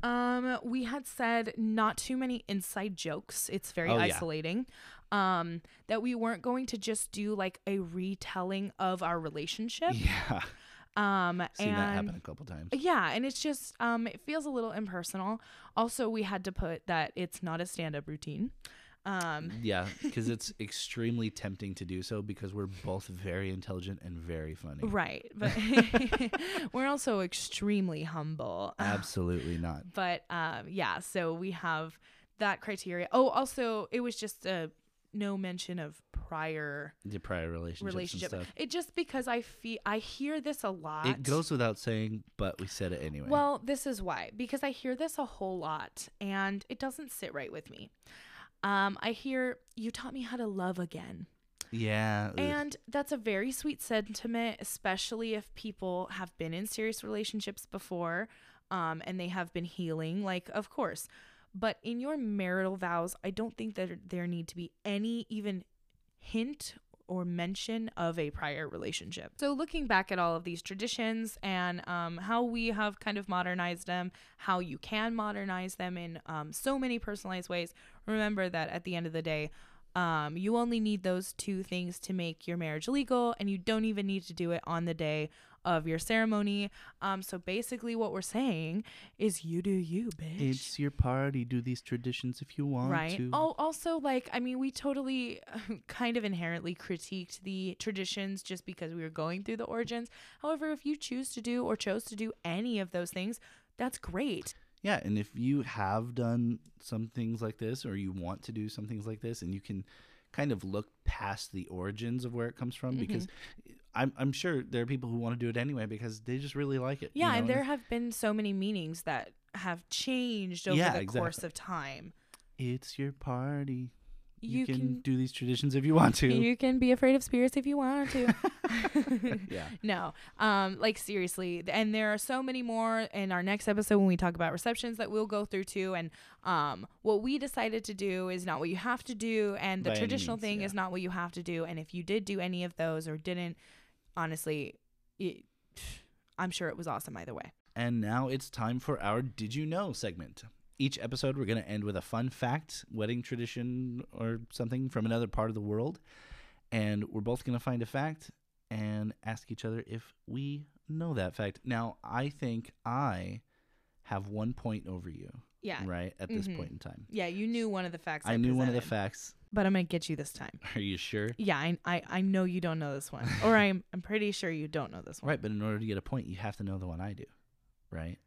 Um, we had said not too many inside jokes. It's very
Oh, yeah.
isolating. Um, that we weren't going to just do like a retelling of our relationship.
Yeah.
Um,
Seen
and
that happen a couple times.
yeah, and it's just um, it feels a little impersonal. Also, we had to put that it's not a stand-up routine. Um,
Yeah, because it's extremely tempting to do so because we're both very intelligent and very funny.
right, but we're also extremely humble.
Absolutely not.
but um yeah so we have that criteria oh also it was just a no mention of prior
The prior relationships
relationship
and stuff.
it just because i feel i hear this a lot
It goes without saying, but we said it anyway.
well this is why because i hear this a whole lot and it doesn't sit right with me um i hear you taught me how to love again
yeah.
And that's a very sweet sentiment, especially if people have been in serious relationships before um, and they have been healing. Like, of course. But in your marital vows, I don't think that there need to be any even hint or mention of a prior relationship. So, looking back at all of these traditions and um, how we have kind of modernized them, how you can modernize them in um, so many personalized ways, remember that at the end of the day, um, you only need those two things to make your marriage legal, and you don't even need to do it on the day of your ceremony. Um, so basically, what we're saying is, you do you, bitch.
It's your party. Do these traditions if you want
right.
to.
Oh, also, like, I mean, we totally kind of inherently critiqued the traditions just because we were going through the origins. However, if you choose to do or chose to do any of those things, that's great.
Yeah, and if you have done some things like this or you want to do some things like this and you can kind of look past the origins of where it comes from because
Mm-hmm.
I'm I'm sure there are people who want to do it anyway because they just really like it. you
Yeah,
know,
and there have been so many meanings that have changed over
Yeah,
the course of time.
it's your party.
You,
can,
can,
do these traditions if you want to.
you can be afraid of spirits if you want to.
yeah.
No, um, like seriously, and there are so many more in our next episode when we talk about receptions that we'll go through too. And um, what we decided to do is not what you have to do, and the
By
traditional
means,
thing
yeah.
is not what you have to do. And if you did do any of those or didn't, honestly, it, I'm sure it was awesome either way.
And now it's time for our Did You Know segment. Each episode, we're going to end with a fun fact, wedding tradition, or something from another part of the world. And we're both going to find a fact and ask each other if we know that fact. Now, I think I have one point over you,
Yeah,
right, at this
Mhm.
point in time.
yeah, you knew one of the facts. I,
I knew one of the facts.
but I'm gonna get you this time.
Are you sure?
Yeah, I, I, I know you don't know this one, or I'm, I'm pretty sure you don't know this one.
Right, but in order to get a point, you have to know the one I do, right?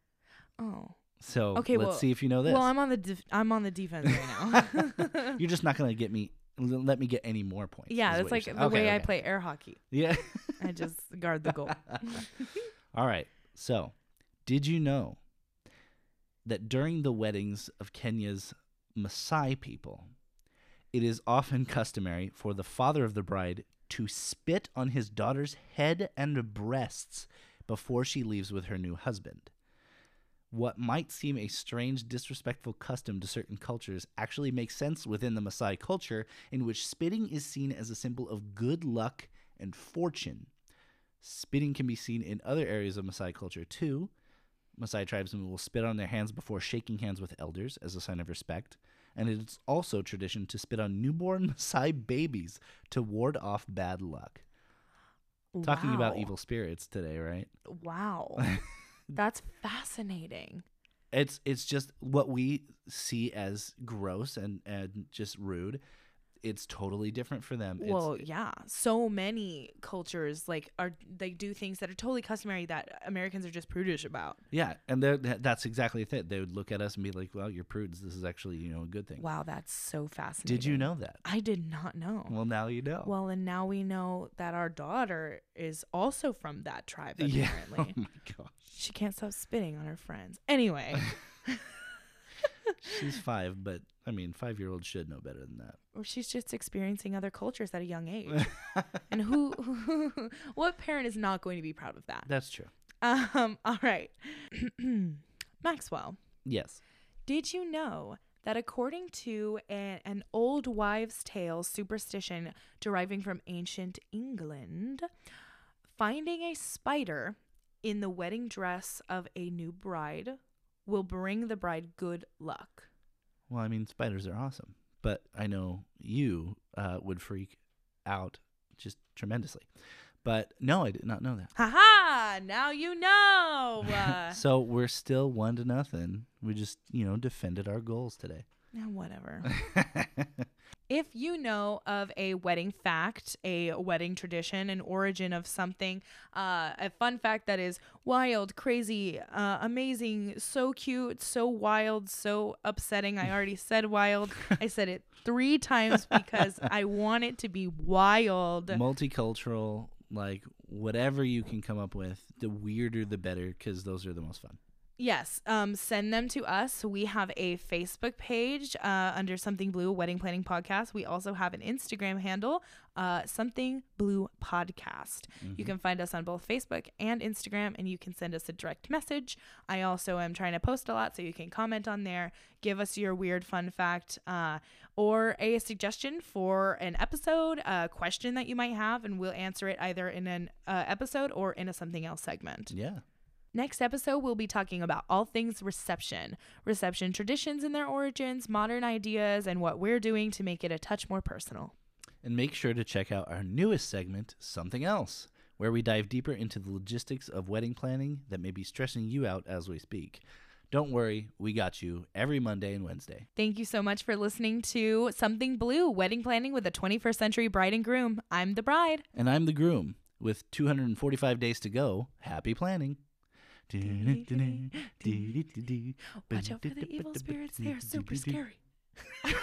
Oh,
So
Okay,
let's
well-
see if you know this.
well, I'm on the, def- I'm on the defense right now.
You're just not going to get me, let me get any more points.
Yeah, that's like the.
Okay,
way I play air hockey.
Yeah.
I just guard the goal.
All right. So, did you know that during the weddings of Kenya's Maasai people, it is often customary for the father of the bride to spit on his daughter's head and breasts before she leaves with her new husband? What might seem a strange, disrespectful custom to certain cultures actually makes sense within the Maasai culture, in which spitting is seen as a symbol of good luck and fortune. Spitting can be seen in other areas of Maasai culture too. Maasai tribesmen will spit on their hands before shaking hands with elders as a sign of respect. And it is also tradition to spit on newborn Maasai babies to ward off bad luck. Talking about evil spirits today, right?
Wow. That's fascinating.
It's it's just what we see as gross and and just rude. It's totally different for them. It's-
well, yeah. So many cultures like are they do things that are totally customary that Americans are just prudish about.
Yeah, and that's exactly it. They would look at us and be like, "Well, you're prudes. This is actually, you know, a good thing."
Wow, that's so fascinating.
Did you know that?
I did not know.
Well, now you know.
Well, and now we know that our daughter is also from that tribe.
yeah.
Apparently,
Oh my gosh.
she can't stop spitting on her friends. Anyway,
She's five, but I mean, five-year-olds should know better than that.
or she's just experiencing other cultures at a young age. and who, who, what parent is not going to be proud of that?
That's true.
Um. All right, Maxwell.
Yes.
Did you know that according to a, an old wives' tale superstition deriving from ancient England, finding a spider in the wedding dress of a new bride will bring the bride good luck?
Well, I mean, spiders are awesome, but I know you uh, would freak out just tremendously. But no, I did not know that.
Haha! Now you know. Uh,
So we're still one to nothing. We just, you know, defended our goals today.
yeah, whatever. If you know of a wedding fact, a wedding tradition, an origin of something, uh, a fun fact that is wild, crazy, uh, amazing, so cute, so wild, so upsetting. I already said wild. I said it three times because I want it to be wild.
Multicultural, like whatever you can come up with, the weirder the better, because those are the most fun.
Yes, um, send them to us. We have a Facebook page uh, under Something Blue Wedding Planning Podcast. We also have an Instagram handle, uh, Something Blue Podcast. You can find us on both Facebook and Instagram, and you can send us a direct message. I also am trying to post a lot, so you can comment on there, give us your weird fun fact, uh, or a suggestion for an episode, a question that you might have, and we'll answer it either in an uh, episode or in a something else segment.
Yeah.
Next episode, we'll be talking about all things reception, reception traditions and their origins, modern ideas, and what we're doing to make it a touch more personal.
And make sure to check out our newest segment, Something Else, where we dive deeper into the logistics of wedding planning that may be stressing you out as we speak. Don't worry, we got you every Monday and Wednesday.
Thank you so much for listening to Something Blue Wedding Planning with a 21st Century Bride and Groom. I'm the bride.
And I'm the groom. With 245 days to go, happy planning.
Watch out for the evil spirits. They are super scary.